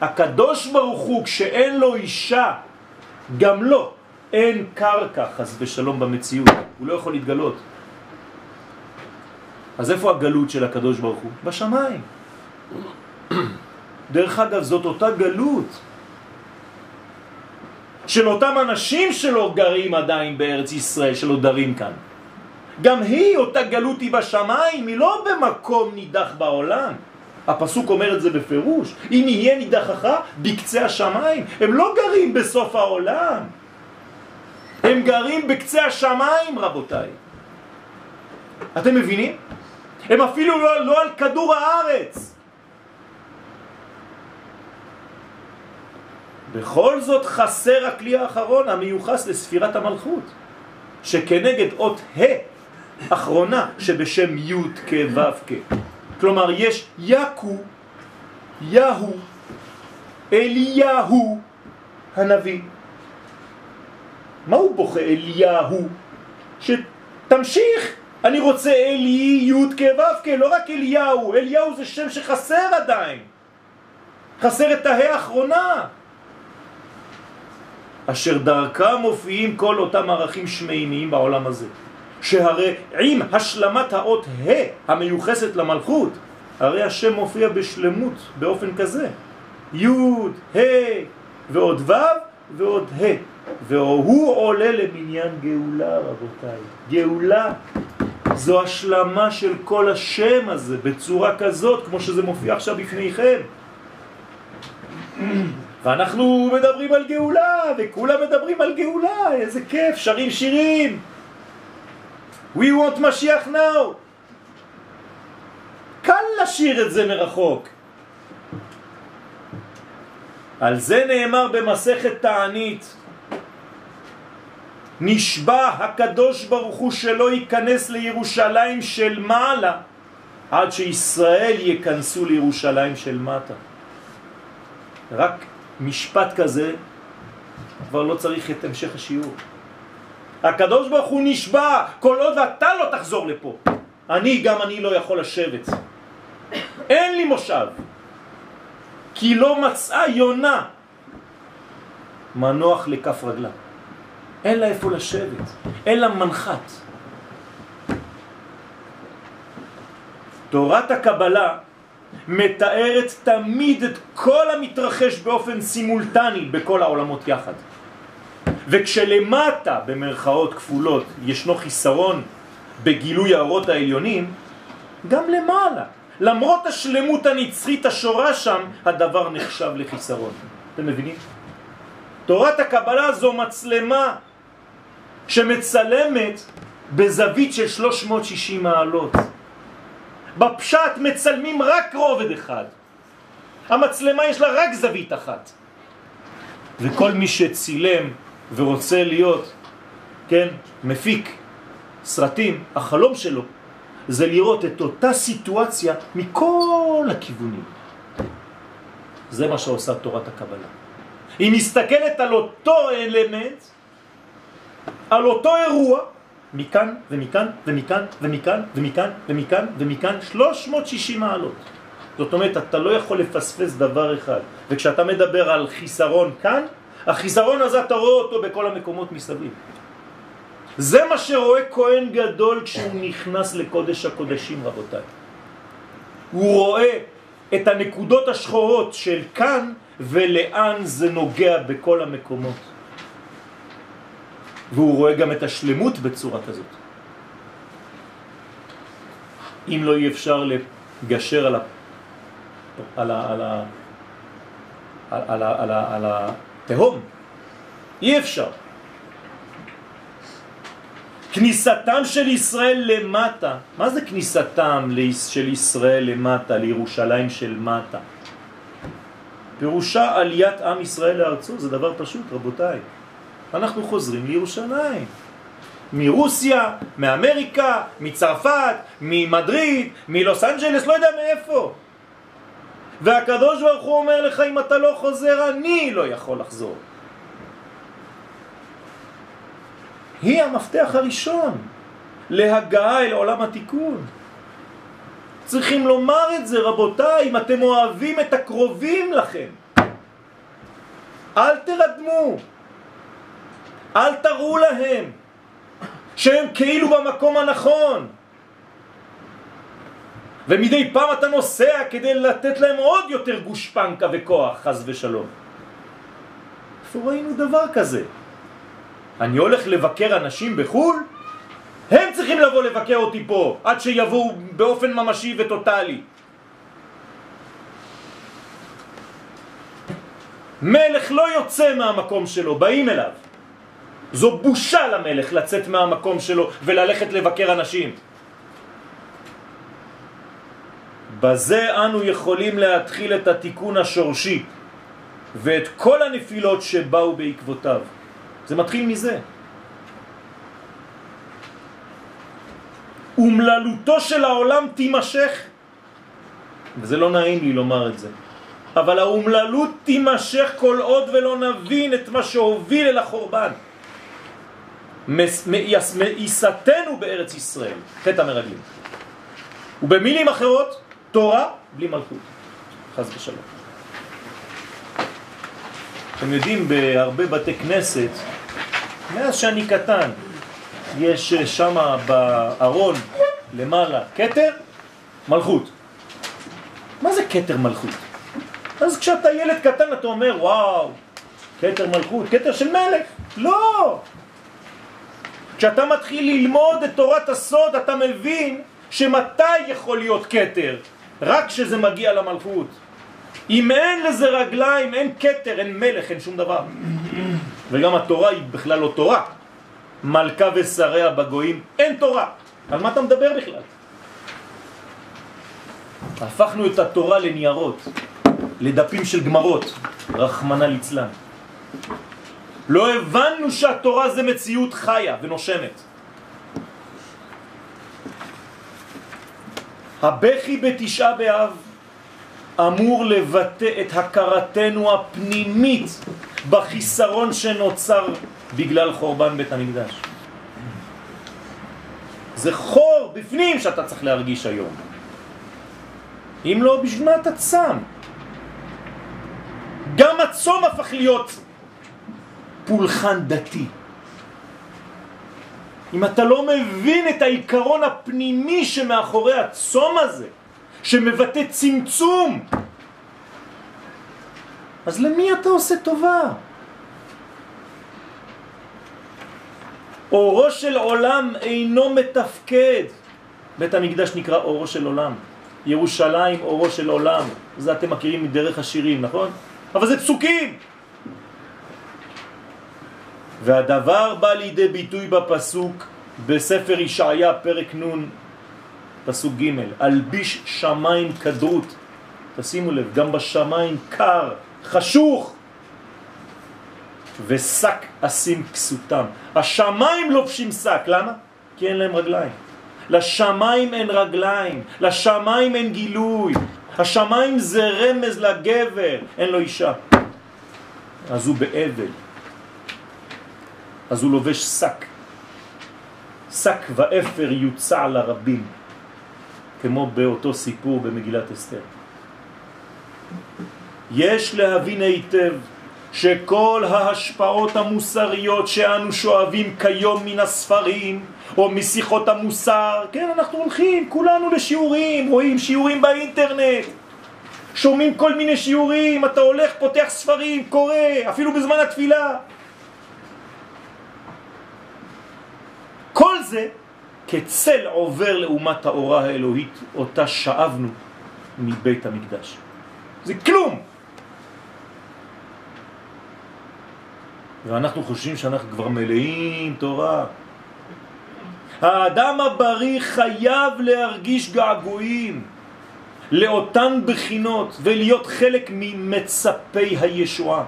הקדוש ברוך הוא כשאין לו אישה, גם לו אין קרקע חס ושלום במציאות, הוא לא יכול להתגלות. אז איפה הגלות של הקדוש ברוך הוא? בשמיים. דרך אגב, זאת אותה גלות של אותם אנשים שלא גרים עדיין בארץ ישראל, שלא דרים כאן. גם היא, אותה גלות היא בשמיים, היא לא במקום נידח בעולם. הפסוק אומר את זה בפירוש. אם יהיה נידחך בקצה השמיים, הם לא גרים בסוף העולם. הם גרים בקצה השמיים, רבותיי. אתם מבינים? הם אפילו לא, לא על כדור הארץ. בכל זאת חסר הכלי האחרון המיוחס לספירת המלכות, שכנגד אות ה' אחרונה שבשם י' כ' ו' כ'. כלומר יש יקו, יהו, אליהו הנביא. מה הוא בוכה אליהו? שתמשיך אני רוצה אלי י' כו' לא רק אליהו, אליהו זה שם שחסר עדיין. חסר את ההא האחרונה. אשר דרכם מופיעים כל אותם ערכים שמימיים בעולם הזה. שהרי עם השלמת האות ה' המיוחסת למלכות, הרי השם מופיע בשלמות באופן כזה. י', ה' ועוד ו' ועוד ה'. והוא עולה למניין גאולה רבותיי. גאולה זו השלמה של כל השם הזה בצורה כזאת כמו שזה מופיע עכשיו בפניכם. ואנחנו מדברים על גאולה, וכולם מדברים על גאולה, איזה כיף, שרים שירים. We want משיח now. קל לשיר את זה מרחוק. על זה נאמר במסכת תענית, נשבע הקדוש ברוך הוא שלא ייכנס לירושלים של מעלה עד שישראל ייכנסו לירושלים של מטה. רק משפט כזה כבר לא צריך את המשך השיעור. הקדוש ברוך הוא נשבע כל עוד ואתה לא תחזור לפה. אני גם אני לא יכול לשבת. אין לי מושב. כי לא מצאה יונה מנוח לכף רגלה. אין לה איפה לשבת, אין לה מנחת. תורת הקבלה מתארת תמיד את כל המתרחש באופן סימולטני בכל העולמות יחד. וכשלמטה, במרכאות כפולות, ישנו חיסרון בגילוי האורות העליונים, גם למעלה, למרות השלמות הנצחית השורה שם, הדבר נחשב לחיסרון. אתם מבינים? תורת הקבלה זו מצלמה שמצלמת בזווית של 360 מעלות. בפשט מצלמים רק רובד אחד. המצלמה יש לה רק זווית אחת. וכל מי שצילם ורוצה להיות, כן, מפיק סרטים, החלום שלו זה לראות את אותה סיטואציה מכל הכיוונים. זה מה שעושה תורת הקבלה. היא מסתכלת על אותו אלמנט, על אותו אירוע, מכאן ומכאן ומכאן ומכאן ומכאן ומכאן ומכאן 360 מעלות. זאת אומרת, אתה לא יכול לפספס דבר אחד. וכשאתה מדבר על חיסרון כאן, החיסרון הזה אתה רואה אותו בכל המקומות מסביב. זה מה שרואה כהן גדול כשהוא נכנס לקודש הקודשים, רבותיי. הוא רואה את הנקודות השחורות של כאן ולאן זה נוגע בכל המקומות. והוא רואה גם את השלמות בצורה כזאת. אם לא אי אפשר לגשר על, ה... על, ה... על, ה... על, ה... על, ה... על התהום, אי אפשר. כניסתם של ישראל למטה, מה זה כניסתם של ישראל למטה, לירושלים של מטה? פירושה עליית עם ישראל לארצו, זה דבר פשוט רבותיי. אנחנו חוזרים לירושלים. מרוסיה, מאמריקה, מצרפת, ממדריד, מלוס אנג'לס, לא יודע מאיפה. והקדוש ברוך הוא אומר לך, אם אתה לא חוזר, אני לא יכול לחזור. היא המפתח הראשון להגעה אל עולם התיקון. צריכים לומר את זה, רבותיי, אם אתם אוהבים את הקרובים לכם. אל תרדמו, אל תראו להם שהם כאילו במקום הנכון. ומדי פעם אתה נוסע כדי לתת להם עוד יותר גושפנקה וכוח, חז ושלום. איפה ראינו דבר כזה? אני הולך לבקר אנשים בחו"ל? הם צריכים לבוא לבקר אותי פה, עד שיבואו באופן ממשי וטוטלי. מלך לא יוצא מהמקום שלו, באים אליו. זו בושה למלך לצאת מהמקום שלו וללכת לבקר אנשים. בזה אנו יכולים להתחיל את התיקון השורשי ואת כל הנפילות שבאו בעקבותיו. זה מתחיל מזה. אומללותו של העולם תימשך, וזה לא נעים לי לומר את זה, אבל האומללות תימשך כל עוד ולא נבין את מה שהוביל אל החורבן. מאיסתנו בארץ ישראל, חטא המרגלים. ובמילים אחרות, תורה בלי מלכות, חז ושלום. אתם יודעים, בהרבה בתי כנסת, מאז שאני קטן, יש שם בארון למעלה קטר, מלכות. מה זה קטר מלכות? אז כשאתה ילד קטן אתה אומר, וואו, קטר מלכות, קטר של מלך. לא! כשאתה מתחיל ללמוד את תורת הסוד אתה מבין שמתי יכול להיות קטר? רק כשזה מגיע למלכות. אם אין לזה רגליים, אין קטר, אין מלך, אין שום דבר. וגם התורה היא בכלל לא תורה. מלכה ושריה בגויים, אין תורה. על מה אתה מדבר בכלל? הפכנו את התורה לניירות, לדפים של גמרות, רחמנה ליצלן. לא הבנו שהתורה זה מציאות חיה ונושמת. הבכי בתשעה באב אמור לבטא את הכרתנו הפנימית בחיסרון שנוצר בגלל חורבן בית המקדש. זה חור בפנים שאתה צריך להרגיש היום. אם לא, בשביל מה אתה צם? גם הצום הפך להיות פולחן דתי. אם אתה לא מבין את העיקרון הפנימי שמאחורי הצום הזה, שמבטא צמצום, אז למי אתה עושה טובה? אורו של עולם אינו מתפקד. בית המקדש נקרא אורו של עולם. ירושלים אורו של עולם. זה אתם מכירים מדרך השירים, נכון? אבל זה פסוקים. והדבר בא לידי ביטוי בפסוק בספר ישעיה פרק נ' פסוק ג' אלביש שמיים כדרות תשימו לב גם בשמיים קר חשוך ושק אשים כסותם השמיים לובשים שק למה? כי אין להם רגליים. לשמיים אין רגליים לשמיים אין גילוי השמיים זה רמז לגבר אין לו אישה. אז הוא באבל אז הוא לובש שק. שק ואפר יוצע לרבים, כמו באותו סיפור במגילת אסתר. יש להבין היטב שכל ההשפעות המוסריות שאנו שואבים כיום מן הספרים או משיחות המוסר, כן, אנחנו הולכים כולנו לשיעורים, רואים שיעורים באינטרנט, שומעים כל מיני שיעורים, אתה הולך, פותח ספרים, קורא, אפילו בזמן התפילה. כל זה כצל עובר לאומת האורה האלוהית אותה שאבנו מבית המקדש. זה כלום! ואנחנו חושבים שאנחנו כבר מלאים תורה. האדם הבריא חייב להרגיש געגועים לאותן בחינות ולהיות חלק ממצפי הישועה.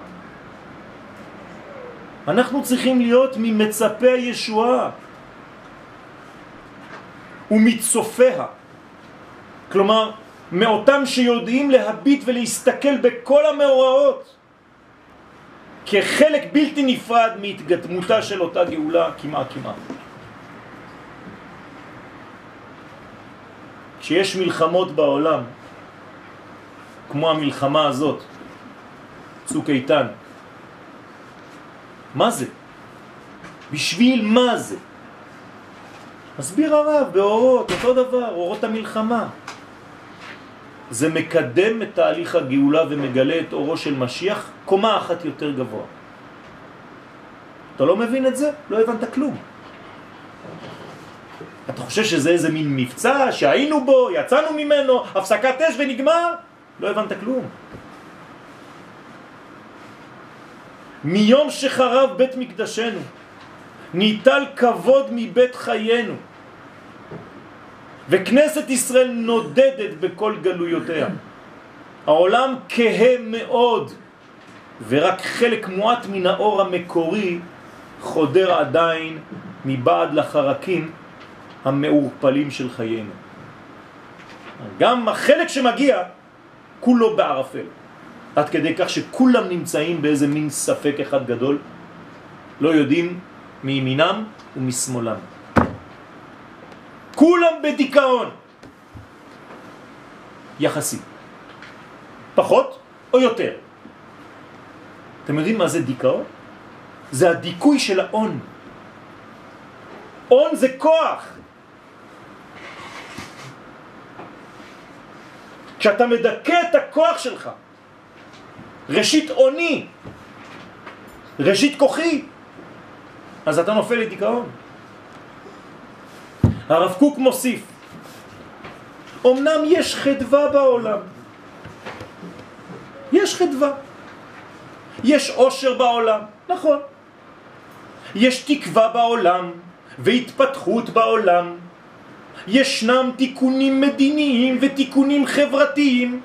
אנחנו צריכים להיות ממצפי הישועה. ומצופיה. כלומר, מאותם שיודעים להביט ולהסתכל בכל המאורעות כחלק בלתי נפרד מהתגדמותה של אותה גאולה כמעט כמעט. כשיש מלחמות בעולם, כמו המלחמה הזאת, צוק איתן, מה זה? בשביל מה זה? מסביר הרב באורות, אותו דבר, אורות המלחמה. זה מקדם את תהליך הגאולה ומגלה את אורו של משיח קומה אחת יותר גבוה. אתה לא מבין את זה? לא הבנת כלום. אתה חושב שזה איזה מין מבצע שהיינו בו, יצאנו ממנו, הפסקת אש ונגמר? לא הבנת כלום. מיום שחרב בית מקדשנו, ניטל כבוד מבית חיינו. וכנסת ישראל נודדת בכל גלויותיה. העולם כהה מאוד, ורק חלק מועט מן האור המקורי חודר עדיין מבעד לחרקים המעורפלים של חיינו. גם החלק שמגיע, כולו בערפל. עד כדי כך שכולם נמצאים באיזה מין ספק אחד גדול, לא יודעים מימינם ומשמאלם. כולם בדיכאון. יחסי. פחות או יותר. אתם יודעים מה זה דיכאון? זה הדיכוי של האון. און זה כוח. כשאתה מדכא את הכוח שלך, ראשית אוני, ראשית כוחי, אז אתה נופל לדיכאון. הרב קוק מוסיף, אמנם יש חדווה בעולם, יש חדווה. יש עושר בעולם, נכון. יש תקווה בעולם והתפתחות בעולם. ישנם תיקונים מדיניים ותיקונים חברתיים.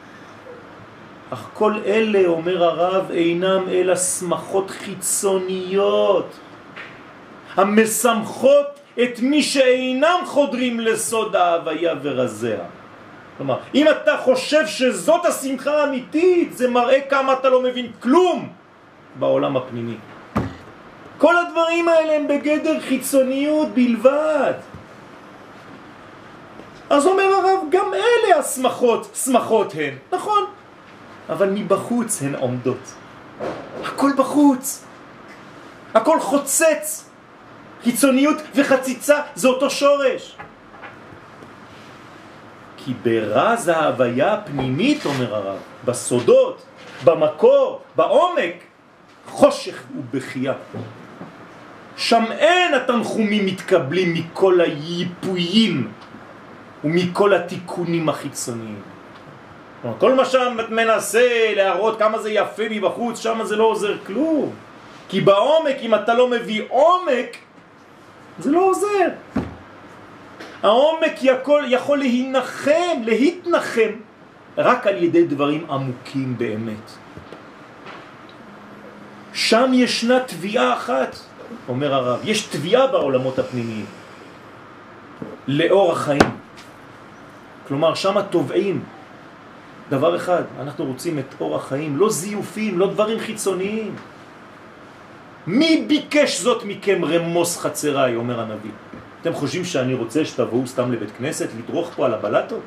אך כל אלה, אומר הרב, אינם אלא שמחות חיצוניות, המשמחות את מי שאינם חודרים לסוד ההוויה ורזיה. כלומר, אם אתה חושב שזאת השמחה האמיתית, זה מראה כמה אתה לא מבין כלום בעולם הפנימי. כל הדברים האלה הם בגדר חיצוניות בלבד. אז אומר הרב, גם אלה השמחות, שמחות הן, נכון, אבל מבחוץ הן עומדות. הכל בחוץ, הכל חוצץ. חיצוניות וחציצה זה אותו שורש. כי ברז ההוויה הפנימית, אומר הרב, בסודות, במקור, בעומק, חושך ובכייה. שם אין התנחומים מתקבלים מכל היפויים ומכל התיקונים החיצוניים. כל מה שאת מנסה להראות כמה זה יפה מבחוץ, שם זה לא עוזר כלום. כי בעומק, אם אתה לא מביא עומק, זה לא עוזר. העומק יכול, יכול להינחם, להתנחם, רק על ידי דברים עמוקים באמת. שם ישנה תביעה אחת, אומר הרב, יש תביעה בעולמות הפנימיים, לאור החיים. כלומר, שם תובעים דבר אחד, אנחנו רוצים את אור החיים, לא זיופים, לא דברים חיצוניים. מי ביקש זאת מכם רמוס חצריי, אומר הנביא. אתם חושבים שאני רוצה שתבואו סתם לבית כנסת, לדרוך פה על הבלטות?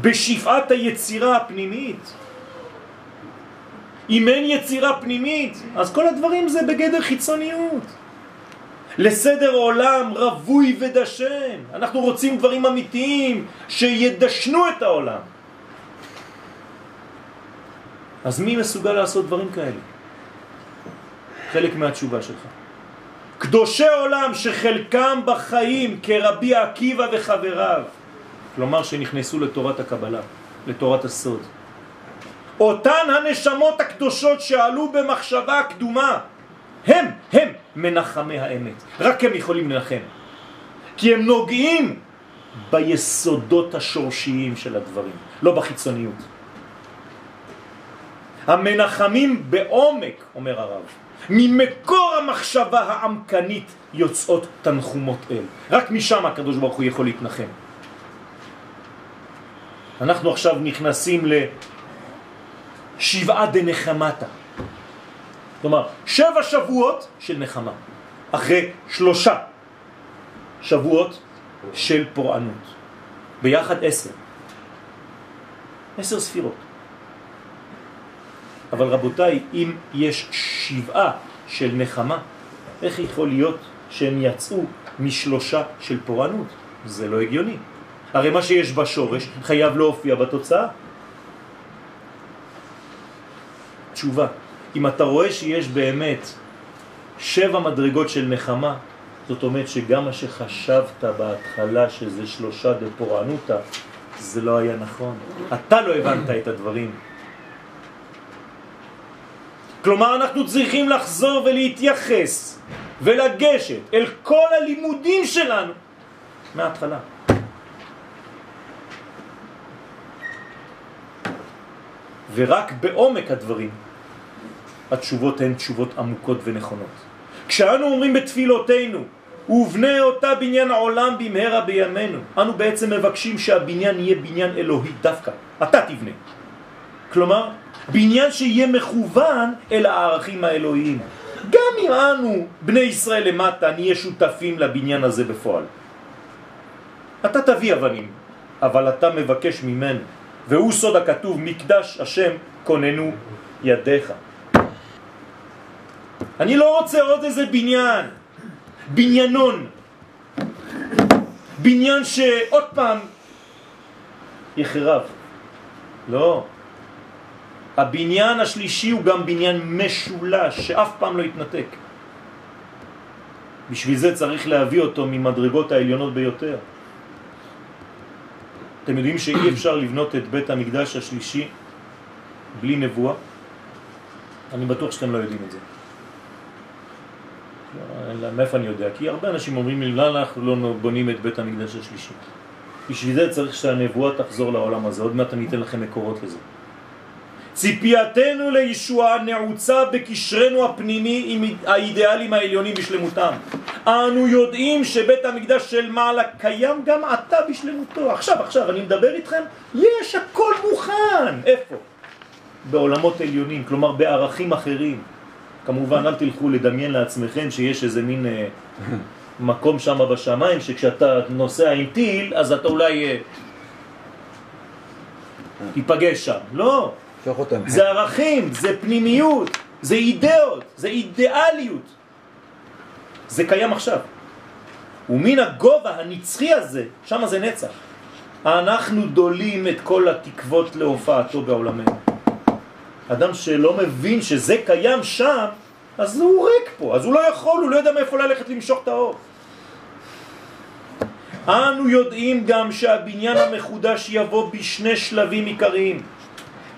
בשפעת היצירה הפנימית. אם אין יצירה פנימית, אז כל הדברים זה בגדר חיצוניות. לסדר עולם רבוי ודשן. אנחנו רוצים דברים אמיתיים שידשנו את העולם. אז מי מסוגל לעשות דברים כאלה? חלק מהתשובה שלך. קדושי עולם שחלקם בחיים כרבי עקיבא וחבריו, כלומר שנכנסו לתורת הקבלה, לתורת הסוד. אותן הנשמות הקדושות שעלו במחשבה הקדומה, הם, הם מנחמי האמת. רק הם יכולים לנחם. כי הם נוגעים ביסודות השורשיים של הדברים, לא בחיצוניות. המנחמים בעומק, אומר הרב, ממקור המחשבה העמקנית יוצאות תנחומות אל. רק משם הקדוש ברוך הוא יכול להתנחם. אנחנו עכשיו נכנסים לשבעה דנחמתה. כלומר, שבע שבועות של נחמה, אחרי שלושה שבועות של פורענות. ביחד עשר. עשר ספירות. אבל רבותיי, אם יש שבעה של נחמה, איך יכול להיות שהם יצאו משלושה של פורענות? זה לא הגיוני. הרי מה שיש בשורש חייב להופיע בתוצאה. תשובה, אם אתה רואה שיש באמת שבע מדרגות של נחמה, זאת אומרת שגם מה שחשבת בהתחלה שזה שלושה דפורענותה, זה לא היה נכון. אתה לא הבנת את הדברים. כלומר אנחנו צריכים לחזור ולהתייחס ולגשת אל כל הלימודים שלנו מההתחלה. ורק בעומק הדברים התשובות הן תשובות עמוקות ונכונות. כשאנו אומרים בתפילותינו, ובנה אותה בניין העולם במהרה בימינו, אנו בעצם מבקשים שהבניין יהיה בניין אלוהי דווקא. אתה תבנה. כלומר, בניין שיהיה מכוון אל הערכים האלוהיים. גם אם אנו, בני ישראל למטה, נהיה שותפים לבניין הזה בפועל. אתה תביא אבנים, אבל אתה מבקש ממנו, והוא סוד הכתוב, מקדש השם כוננו ידיך. אני לא רוצה עוד איזה בניין, בניינון, בניין שעוד פעם יחרב. לא. הבניין השלישי הוא גם בניין משולש, שאף פעם לא יתנתק. בשביל זה צריך להביא אותו ממדרגות העליונות ביותר. אתם יודעים שאי אפשר לבנות את בית המקדש השלישי בלי נבואה? אני בטוח שאתם לא יודעים את זה. לא, מאיפה אני יודע? כי הרבה אנשים אומרים לי, למה אנחנו לא בונים את בית המקדש השלישי? בשביל זה צריך שהנבואה תחזור לעולם הזה, עוד מעט אני אתן לכם מקורות לזה. ציפייתנו לישועה נעוצה בקשרנו הפנימי עם האידיאלים העליונים בשלמותם. אנו יודעים שבית המקדש של מעלה קיים גם עתה בשלמותו. עכשיו, עכשיו, אני מדבר איתכם, יש הכל מוכן. איפה? בעולמות עליונים, כלומר בערכים אחרים. כמובן, אל תלכו לדמיין לעצמכם שיש איזה מין אה, מקום שם בשמיים, שכשאתה נוסע עם טיל, אז אתה אולי אה, תיפגש שם. לא. זה ערכים, זה פנימיות, זה אידאות, זה אידיאליות. זה קיים עכשיו. ומן הגובה הנצחי הזה, שם זה נצח. אנחנו דולים את כל התקוות להופעתו בעולמנו. אדם שלא מבין שזה קיים שם, אז הוא ריק פה, אז הוא לא יכול, הוא לא יודע מאיפה ללכת למשוך את האור. אנו יודעים גם שהבניין המחודש יבוא בשני שלבים עיקריים.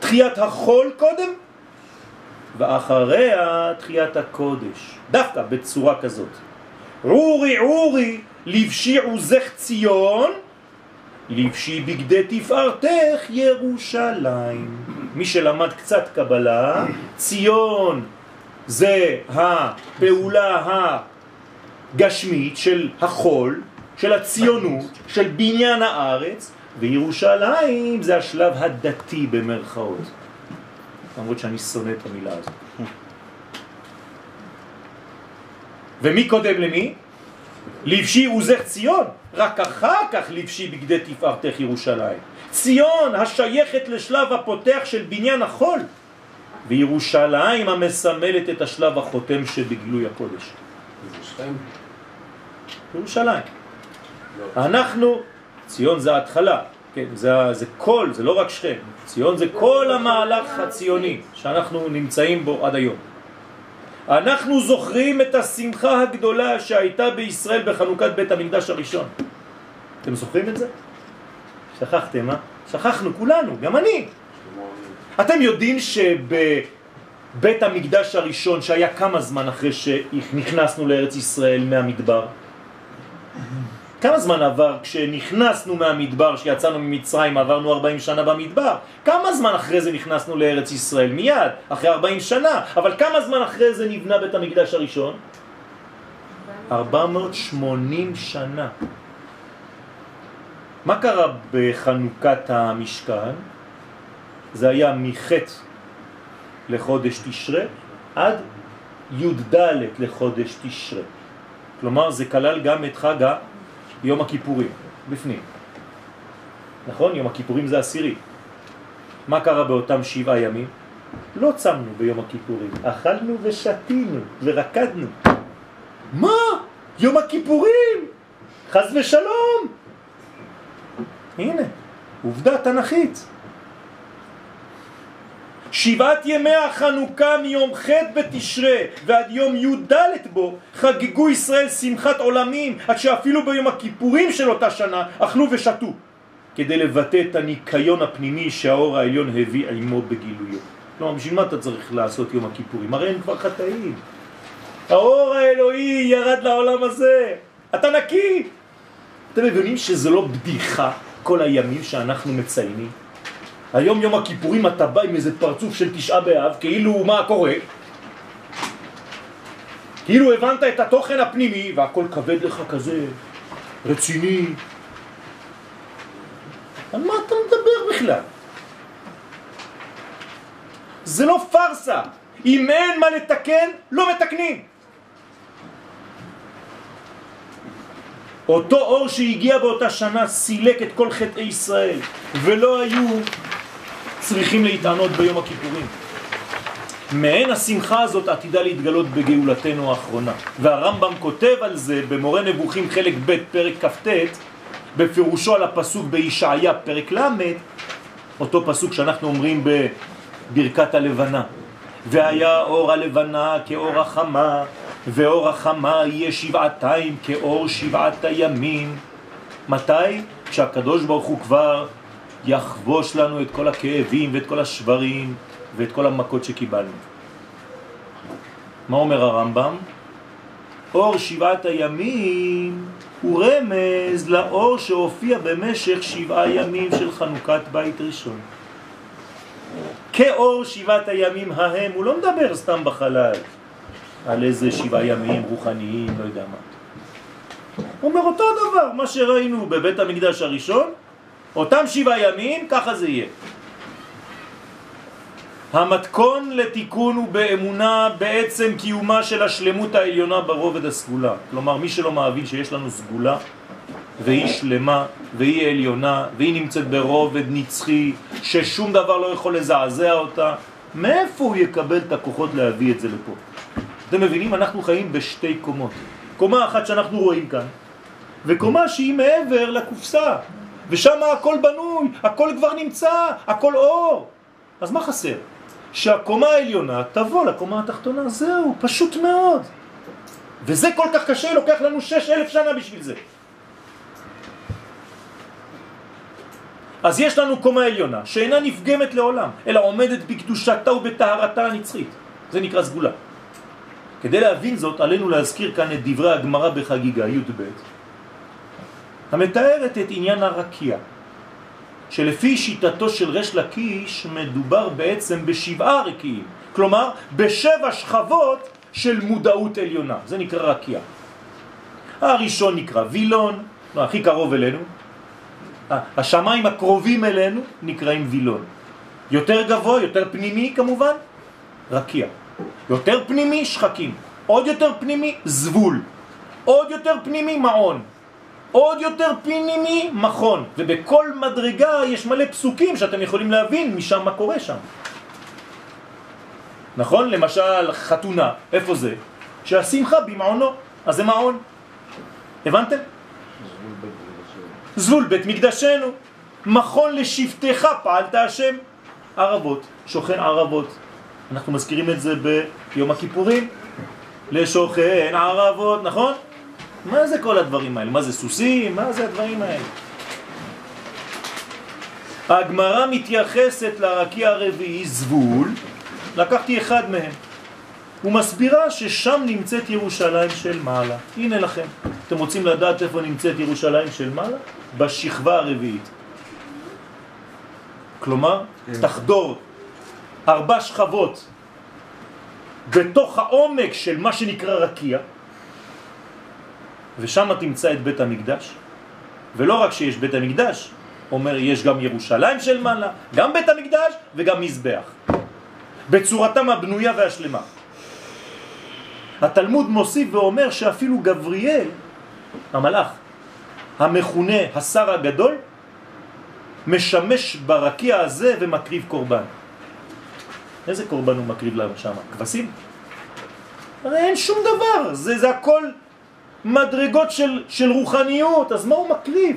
תחיית החול קודם, ואחריה תחיית הקודש. דווקא בצורה כזאת. עורי עורי לבשי עוזך ציון, לבשי בגדי תפארתך ירושלים. מי שלמד קצת קבלה, ציון זה הפעולה הגשמית של החול, של הציונות, של בניין הארץ, וירושלים זה השלב הדתי במרכאות. למרות שאני שונא את המילה הזאת. ומי קודם למי? לבשי עוזך ציון, רק אחר כך לבשי בגדי תפארתך ירושלים. ציון השייכת לשלב הפותח של בניין החול, וירושלים המסמלת את השלב החותם שבגלוי הקודש. ירושלים. לא. אנחנו ציון זה ההתחלה, כן, זה, זה כל, זה לא רק שכם, ציון זה כל המהלך הציוני שאנחנו נמצאים בו עד היום. אנחנו זוכרים את השמחה הגדולה שהייתה בישראל בחנוכת בית המקדש הראשון. אתם זוכרים את זה? שכחתם, אה? שכחנו כולנו, גם אני. אתם יודעים שבבית המקדש הראשון, שהיה כמה זמן אחרי שנכנסנו לארץ ישראל מהמדבר, כמה זמן עבר כשנכנסנו מהמדבר, כשיצאנו ממצרים, עברנו 40 שנה במדבר? כמה זמן אחרי זה נכנסנו לארץ ישראל? מיד, אחרי 40 שנה. אבל כמה זמן אחרי זה נבנה בית המקדש הראשון? 480 שנה. מה קרה בחנוכת המשכן? זה היה מחטא לחודש תשרה עד י"ד לחודש תשרה. כלומר זה כלל גם את חג יום הכיפורים, בפנים. נכון? יום הכיפורים זה עשירי. מה קרה באותם שבעה ימים? לא צמנו ביום הכיפורים, אכלנו ושתינו ורקדנו. מה? יום הכיפורים! חז ושלום! הנה, עובדה תנכית. שבעת ימי החנוכה מיום ח' בתשרה ועד יום י"ד בו חגגו ישראל שמחת עולמים עד שאפילו ביום הכיפורים של אותה שנה אכלו ושתו כדי לבטא את הניקיון הפנימי שהאור העליון הביא עמו בגילויו. לא, בשביל מה אתה צריך לעשות יום הכיפורים? הרי הם כבר חטאים. האור האלוהי ירד לעולם הזה. אתה נקי. אתם מבינים שזה לא בדיחה כל הימים שאנחנו מציינים? היום יום הכיפורים אתה בא עם איזה פרצוף של תשעה באב, כאילו מה קורה? כאילו הבנת את התוכן הפנימי והכל כבד לך כזה, רציני. על מה אתה מדבר בכלל? זה לא פרסה. אם אין מה לתקן, לא מתקנים. אותו אור שהגיע באותה שנה סילק את כל חטאי ישראל, ולא היו צריכים להתענות ביום הכיפורים. מעין השמחה הזאת עתידה להתגלות בגאולתנו האחרונה. והרמב"ם כותב על זה במורה נבוכים חלק ב' פרק כ"ט, בפירושו על הפסוק בישעיה פרק ל', אותו פסוק שאנחנו אומרים בברכת הלבנה. והיה אור הלבנה כאור החמה, ואור החמה יהיה שבעתיים כאור שבעת הימים. מתי? כשהקדוש ברוך הוא כבר יחבוש לנו את כל הכאבים ואת כל השברים ואת כל המכות שקיבלנו. מה אומר הרמב"ם? אור שבעת הימים הוא רמז לאור שהופיע במשך שבעה ימים של חנוכת בית ראשון. כאור שבעת הימים ההם, הוא לא מדבר סתם בחלל על איזה שבעה ימים רוחניים, לא יודע מה. הוא אומר אותו דבר, מה שראינו בבית המקדש הראשון, אותם שבעה ימים, ככה זה יהיה. המתכון לתיקון הוא באמונה בעצם קיומה של השלמות העליונה ברובד הסגולה. כלומר, מי שלא מאמין שיש לנו סגולה, והיא שלמה, והיא עליונה, והיא נמצאת ברובד נצחי, ששום דבר לא יכול לזעזע אותה, מאיפה הוא יקבל את הכוחות להביא את זה לפה? אתם מבינים? אנחנו חיים בשתי קומות. קומה אחת שאנחנו רואים כאן, וקומה שהיא מעבר לקופסה, ושם הכל בנוי, הכל כבר נמצא, הכל אור. אז מה חסר? שהקומה העליונה תבוא לקומה התחתונה, זהו, פשוט מאוד. וזה כל כך קשה, לוקח לנו שש אלף שנה בשביל זה. אז יש לנו קומה עליונה שאינה נפגמת לעולם, אלא עומדת בקדושתה ובטהרתה הנצחית. זה נקרא סגולה. כדי להבין זאת, עלינו להזכיר כאן את דברי הגמרא בחגיגה י"ב, המתארת את עניין הרקיע, שלפי שיטתו של רש לקיש מדובר בעצם בשבעה רקיעים, כלומר בשבע שכבות של מודעות עליונה, זה נקרא רקיע. הראשון נקרא וילון, לא, הכי קרוב אלינו, השמיים הקרובים אלינו נקראים וילון. יותר גבוה, יותר פנימי כמובן, רקיע. יותר פנימי, שחקים. עוד יותר פנימי, זבול. עוד יותר פנימי, מעון. עוד יותר פנימי, מכון. ובכל מדרגה יש מלא פסוקים שאתם יכולים להבין משם מה קורה שם. נכון? למשל חתונה, איפה זה? שהשמחה במעונו, אז זה מעון. הבנתם? זבול בית מקדשנו, מכון לשבטך פעלת השם. ערבות, שוכן ערבות. אנחנו מזכירים את זה ביום הכיפורים. לשוכן ערבות, נכון? מה זה כל הדברים האלה? מה זה סוסים? מה זה הדברים האלה? הגמרא מתייחסת לרקיע הרביעי זבול, לקחתי אחד מהם. הוא מסבירה ששם נמצאת ירושלים של מעלה. הנה לכם. אתם רוצים לדעת איפה נמצאת ירושלים של מעלה? בשכבה הרביעית. כלומר, כן. תחדור ארבע שכבות בתוך העומק של מה שנקרא רקיע, ושם תמצא את בית המקדש. ולא רק שיש בית המקדש, אומר יש גם ירושלים של מעלה, גם בית המקדש וגם מזבח. בצורתם הבנויה והשלמה. התלמוד מוסיף ואומר שאפילו גבריאל, המלאך, המכונה השר הגדול, משמש ברקיע הזה ומקריב קורבן. איזה קורבן הוא מקריב לנו שם? כבשים? הרי אין שום דבר, זה, זה הכל מדרגות של, של רוחניות, אז מה הוא מקריב?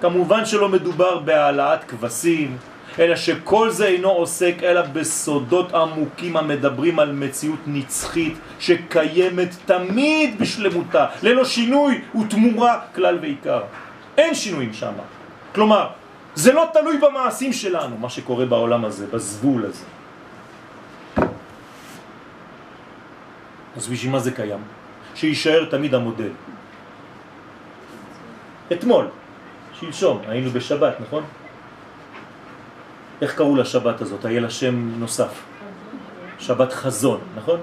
כמובן שלא מדובר בהעלאת כבשים, אלא שכל זה אינו עוסק אלא בסודות עמוקים המדברים על מציאות נצחית שקיימת תמיד בשלמותה, ללא שינוי ותמורה כלל ועיקר. אין שינויים שם. כלומר, זה לא תלוי במעשים שלנו, מה שקורה בעולם הזה, בזבול הזה. אז בשביל מה זה קיים? שישאר תמיד המודל. אתמול, שלשום, היינו בשבת, נכון? איך קראו לשבת הזאת? היה לה שם נוסף. שבת חזון, נכון?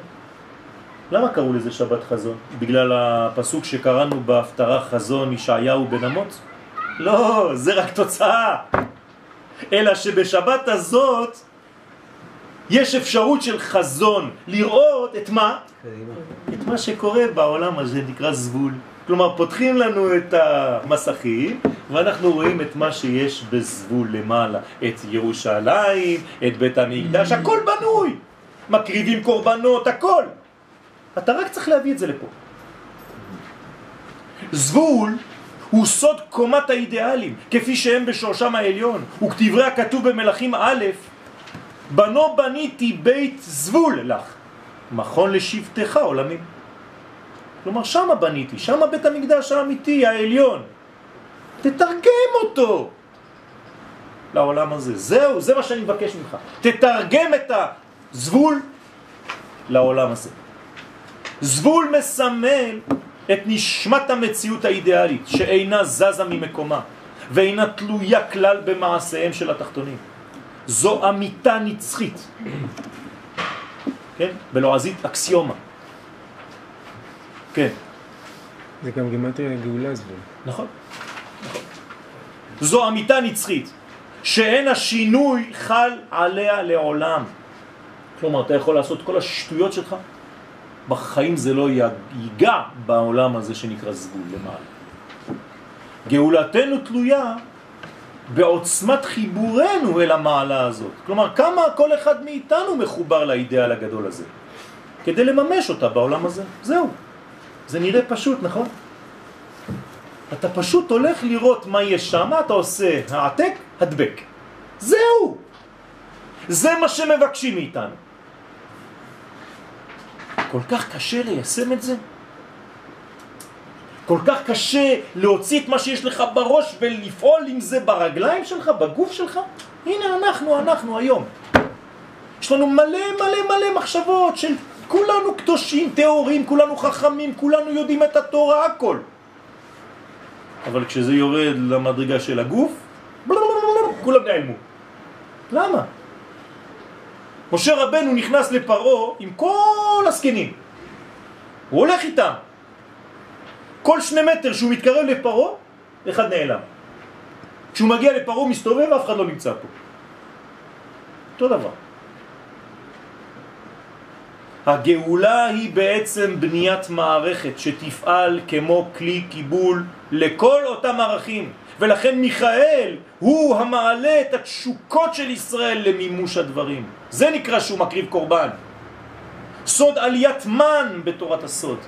למה קראו לזה שבת חזון? בגלל הפסוק שקראנו בהפטרה חזון ישעיהו בן אמוץ? לא, זה רק תוצאה. אלא שבשבת הזאת יש אפשרות של חזון, לראות את מה? את מה שקורה בעולם הזה, נקרא זבול. כלומר, פותחים לנו את המסכים, ואנחנו רואים את מה שיש בזבול למעלה. את ירושלים, את בית המקדש, הכל בנוי. מקריבים קורבנות, הכל. אתה רק צריך להביא את זה לפה. זבול הוא סוד קומת האידיאלים, כפי שהם בשורשם העליון. וכתברי הכתוב במלאכים א', בנו בניתי בית זבול לך, מכון לשבטך עולמים. כלומר, שמה בניתי, שמה בית המקדש האמיתי, העליון. תתרגם אותו לעולם הזה. זהו, זה מה שאני מבקש ממך. תתרגם את הזבול לעולם הזה. זבול מסמל את נשמת המציאות האידיאלית שאינה זזה ממקומה ואינה תלויה כלל במעשיהם של התחתונים. זו אמיתה נצחית, כן? בלועזית אקסיומה. כן. זה גם גימטריה לגאולה זבול. נכון, נכון. זו אמיתה נצחית, שאין השינוי חל עליה לעולם. כלומר, אתה יכול לעשות כל השטויות שלך, בחיים זה לא ייגע בעולם הזה שנקרא זבול למעלה. גאולתנו תלויה בעוצמת חיבורנו אל המעלה הזאת. כלומר, כמה כל אחד מאיתנו מחובר לאידאל הגדול הזה, כדי לממש אותה בעולם הזה. זהו. זה נראה פשוט, נכון? אתה פשוט הולך לראות מה יש שם, אתה עושה העתק, הדבק. זהו! זה מה שמבקשים מאיתנו. כל כך קשה ליישם את זה? כל כך קשה להוציא את מה שיש לך בראש ולפעול עם זה ברגליים שלך, בגוף שלך? הנה אנחנו, אנחנו היום. יש לנו מלא מלא מלא מחשבות של כולנו קדושים, תיאורים, כולנו חכמים, כולנו יודעים את התורה, הכל. אבל כשזה יורד למדרגה של הגוף, כולם נעלמו. למה? משה רבנו נכנס לפרעה עם כל הסקנים. הוא הולך איתם. כל שני מטר שהוא מתקרב לפרעה, אחד נעלם. כשהוא מגיע לפרעה הוא מסתובב, אף אחד לא נמצא פה. אותו דבר. הגאולה היא בעצם בניית מערכת שתפעל כמו כלי קיבול לכל אותם ערכים. ולכן מיכאל הוא המעלה את התשוקות של ישראל למימוש הדברים. זה נקרא שהוא מקריב קורבן. סוד עליית מן בתורת הסוד.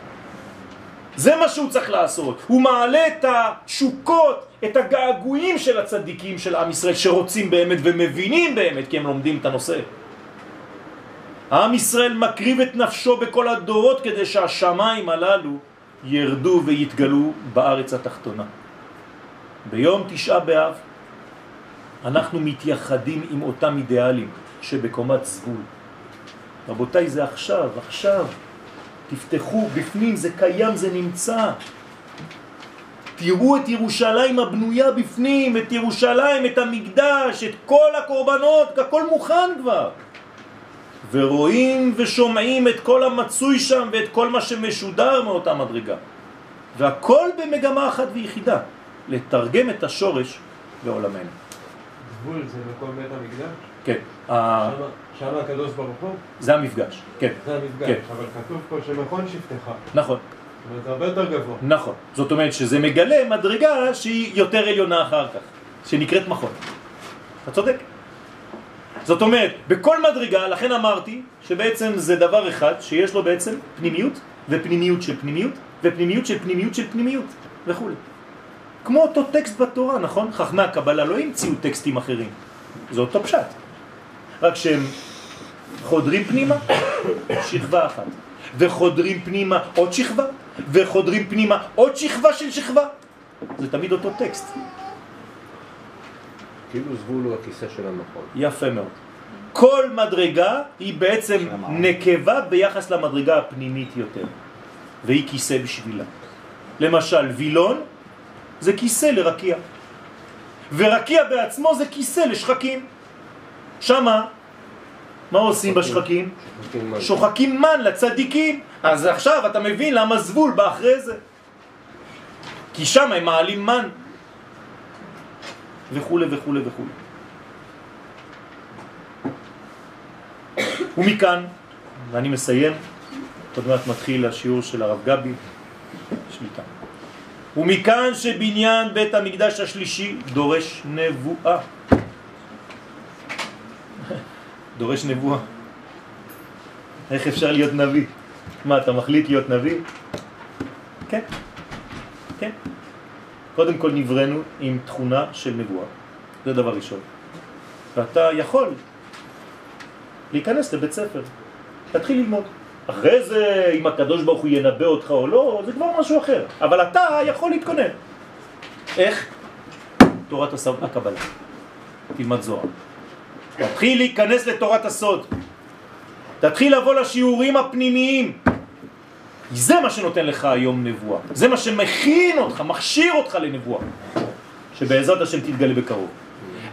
זה מה שהוא צריך לעשות. הוא מעלה את התשוקות, את הגעגועים של הצדיקים של עם ישראל שרוצים באמת ומבינים באמת כי הם לומדים את הנושא. עם ישראל מקריב את נפשו בכל הדורות כדי שהשמיים הללו ירדו ויתגלו בארץ התחתונה. ביום תשעה באב אנחנו מתייחדים עם אותם אידיאלים שבקומת סגול. רבותיי, זה עכשיו, עכשיו. תפתחו בפנים, זה קיים, זה נמצא. תראו את ירושלים הבנויה בפנים, את ירושלים, את המקדש, את כל הקורבנות, הכל מוכן כבר. ורואים ושומעים את כל המצוי שם ואת כל מה שמשודר מאותה מדרגה. והכל במגמה אחת ויחידה, לתרגם את השורש בעולמנו. גבול זה מקום בית המקדש? כן. שם הקדוש ברוך הוא? זה המפגש, כן. זה המפגש, כן. אבל כתוב פה שמכון שבטך. נכון. זאת אומרת, זה הרבה יותר גבוה. נכון. זאת אומרת שזה מגלה מדרגה שהיא יותר עליונה אחר כך, שנקראת מכון. אתה צודק. זאת אומרת, בכל מדרגה, לכן אמרתי שבעצם זה דבר אחד שיש לו בעצם פנימיות ופנימיות של פנימיות ופנימיות של פנימיות של פנימיות וכו'. כמו אותו טקסט בתורה, נכון? חכמי הקבלה לא המציאו טקסטים אחרים, זה אותו פשט. רק שהם חודרים פנימה, שכבה אחת, וחודרים פנימה עוד שכבה, וחודרים פנימה עוד שכבה של שכבה. זה תמיד אותו טקסט. כאילו זבול הוא הכיסא של המכון. יפה מאוד. כל מדרגה היא בעצם נקבה ביחס למדרגה הפנימית יותר, והיא כיסא בשבילה. למשל, וילון זה כיסא לרקיע, ורקיע בעצמו זה כיסא לשחקים. שמה, מה עושים בשחקים? שוחקים מן. לצדיקים. אז עכשיו אתה מבין למה זבול בא אחרי זה. כי שם הם מעלים מן. וכו' וכו' וכו'. ומכאן, ואני מסיים, עוד מעט מתחיל השיעור של הרב גבי, שליטה. ומכאן שבניין בית המקדש השלישי דורש נבואה. דורש נבואה. איך אפשר להיות נביא? מה, אתה מחליט להיות נביא? כן, כן. קודם כל נברנו עם תכונה של נבואה, זה דבר ראשון. ואתה יכול להיכנס לבית ספר, תתחיל ללמוד. אחרי זה, אם הקדוש ברוך הוא ינבא אותך או לא, זה כבר משהו אחר. אבל אתה יכול להתכונן. איך? תורת הקבלה. תלמד זוהר. תתחיל להיכנס לתורת הסוד. תתחיל לבוא לשיעורים הפנימיים. זה מה שנותן לך היום נבואה. זה מה שמכין אותך, מכשיר אותך לנבואה. שבעזרת השם תתגלה בקרוב.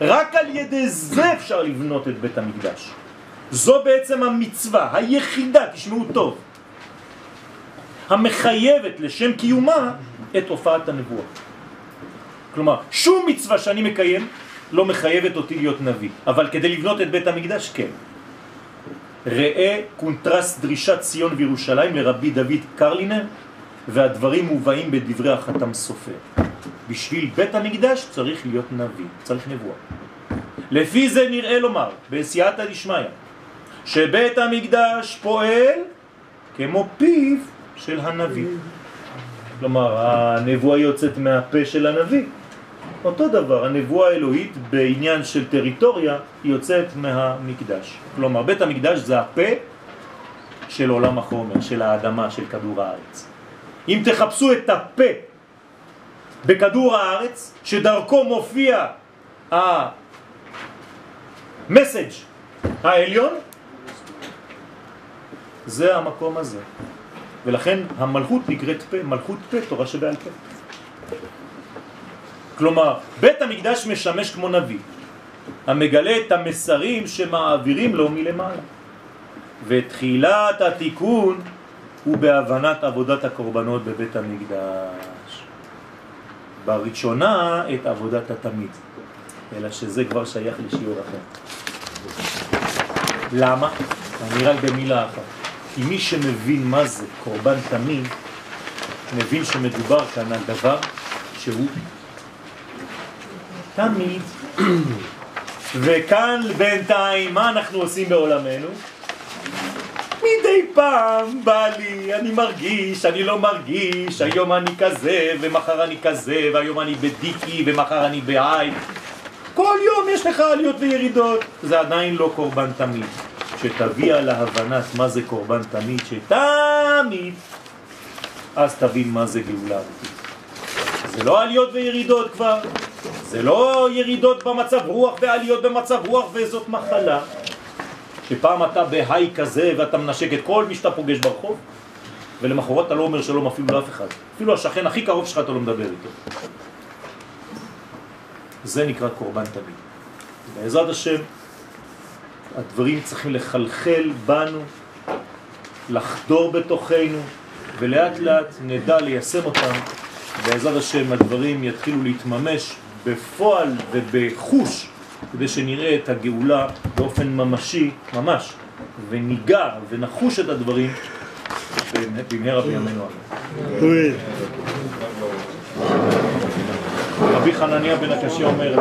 רק על ידי זה אפשר לבנות את בית המקדש. זו בעצם המצווה היחידה, תשמעו טוב, המחייבת לשם קיומה את הופעת הנבואה. כלומר, שום מצווה שאני מקיים לא מחייבת אותי להיות נביא, אבל כדי לבנות את בית המקדש, כן. ראה קונטרס דרישת ציון וירושלים לרבי דוד קרלינר, והדברים מובאים בדברי החתם סופר. בשביל בית המקדש צריך להיות נביא, צריך נבואה. לפי זה נראה לומר, בסייעתא דשמיא, שבית המקדש פועל כמו פיו של הנביא. כלומר, הנבואה יוצאת מהפה של הנביא. אותו דבר, הנבואה האלוהית בעניין של טריטוריה יוצאת מהמקדש. כלומר, בית המקדש זה הפה של עולם החומר, של האדמה, של כדור הארץ. אם תחפשו את הפה בכדור הארץ, שדרכו מופיע המסאג' העליון, זה המקום הזה. ולכן המלכות נקראת פה, מלכות פה, תורה שבעל פה. כלומר, בית המקדש משמש כמו נביא, המגלה את המסרים שמעבירים לו מלמעלה. ותחילת התיקון הוא בהבנת עבודת הקורבנות בבית המקדש. בראשונה את עבודת התמיד, אלא שזה כבר שייך לשיעור אחר. למה? אני רק במילה אחת. כי מי שמבין מה זה קורבן תמיד, מבין שמדובר כאן על דבר שהוא תמיד. וכאן בינתיים, מה אנחנו עושים בעולמנו? מדי פעם בא לי, אני מרגיש, אני לא מרגיש, היום אני כזה, ומחר אני כזה, והיום אני בדיקי, ומחר אני בעי. כל יום יש לך עליות וירידות. זה עדיין לא קורבן תמיד. שתביע להבנת מה זה קורבן תמיד, שתמיד, אז תבין מה זה גאולה זה לא עליות וירידות כבר, זה לא ירידות במצב רוח ועליות במצב רוח וזאת מחלה. שפעם אתה בהיי כזה ואתה מנשק את כל מי שאתה פוגש ברחוב, ולמחרת אתה לא אומר שלום אפילו לאף אחד. אפילו השכן הכי קרוב שלך אתה לא מדבר איתו. זה נקרא קורבן תמיד. בעזרת השם, הדברים צריכים לחלחל בנו, לחדור בתוכנו, ולאט לאט נדע ליישם אותם. בעזרת השם הדברים יתחילו להתממש בפועל ובחוש, כדי שנראה את הגאולה באופן ממשי, ממש, וניגע ונחוש את הדברים במהרה בימינו אמן. רבי חנניה בן הקשיא אומר,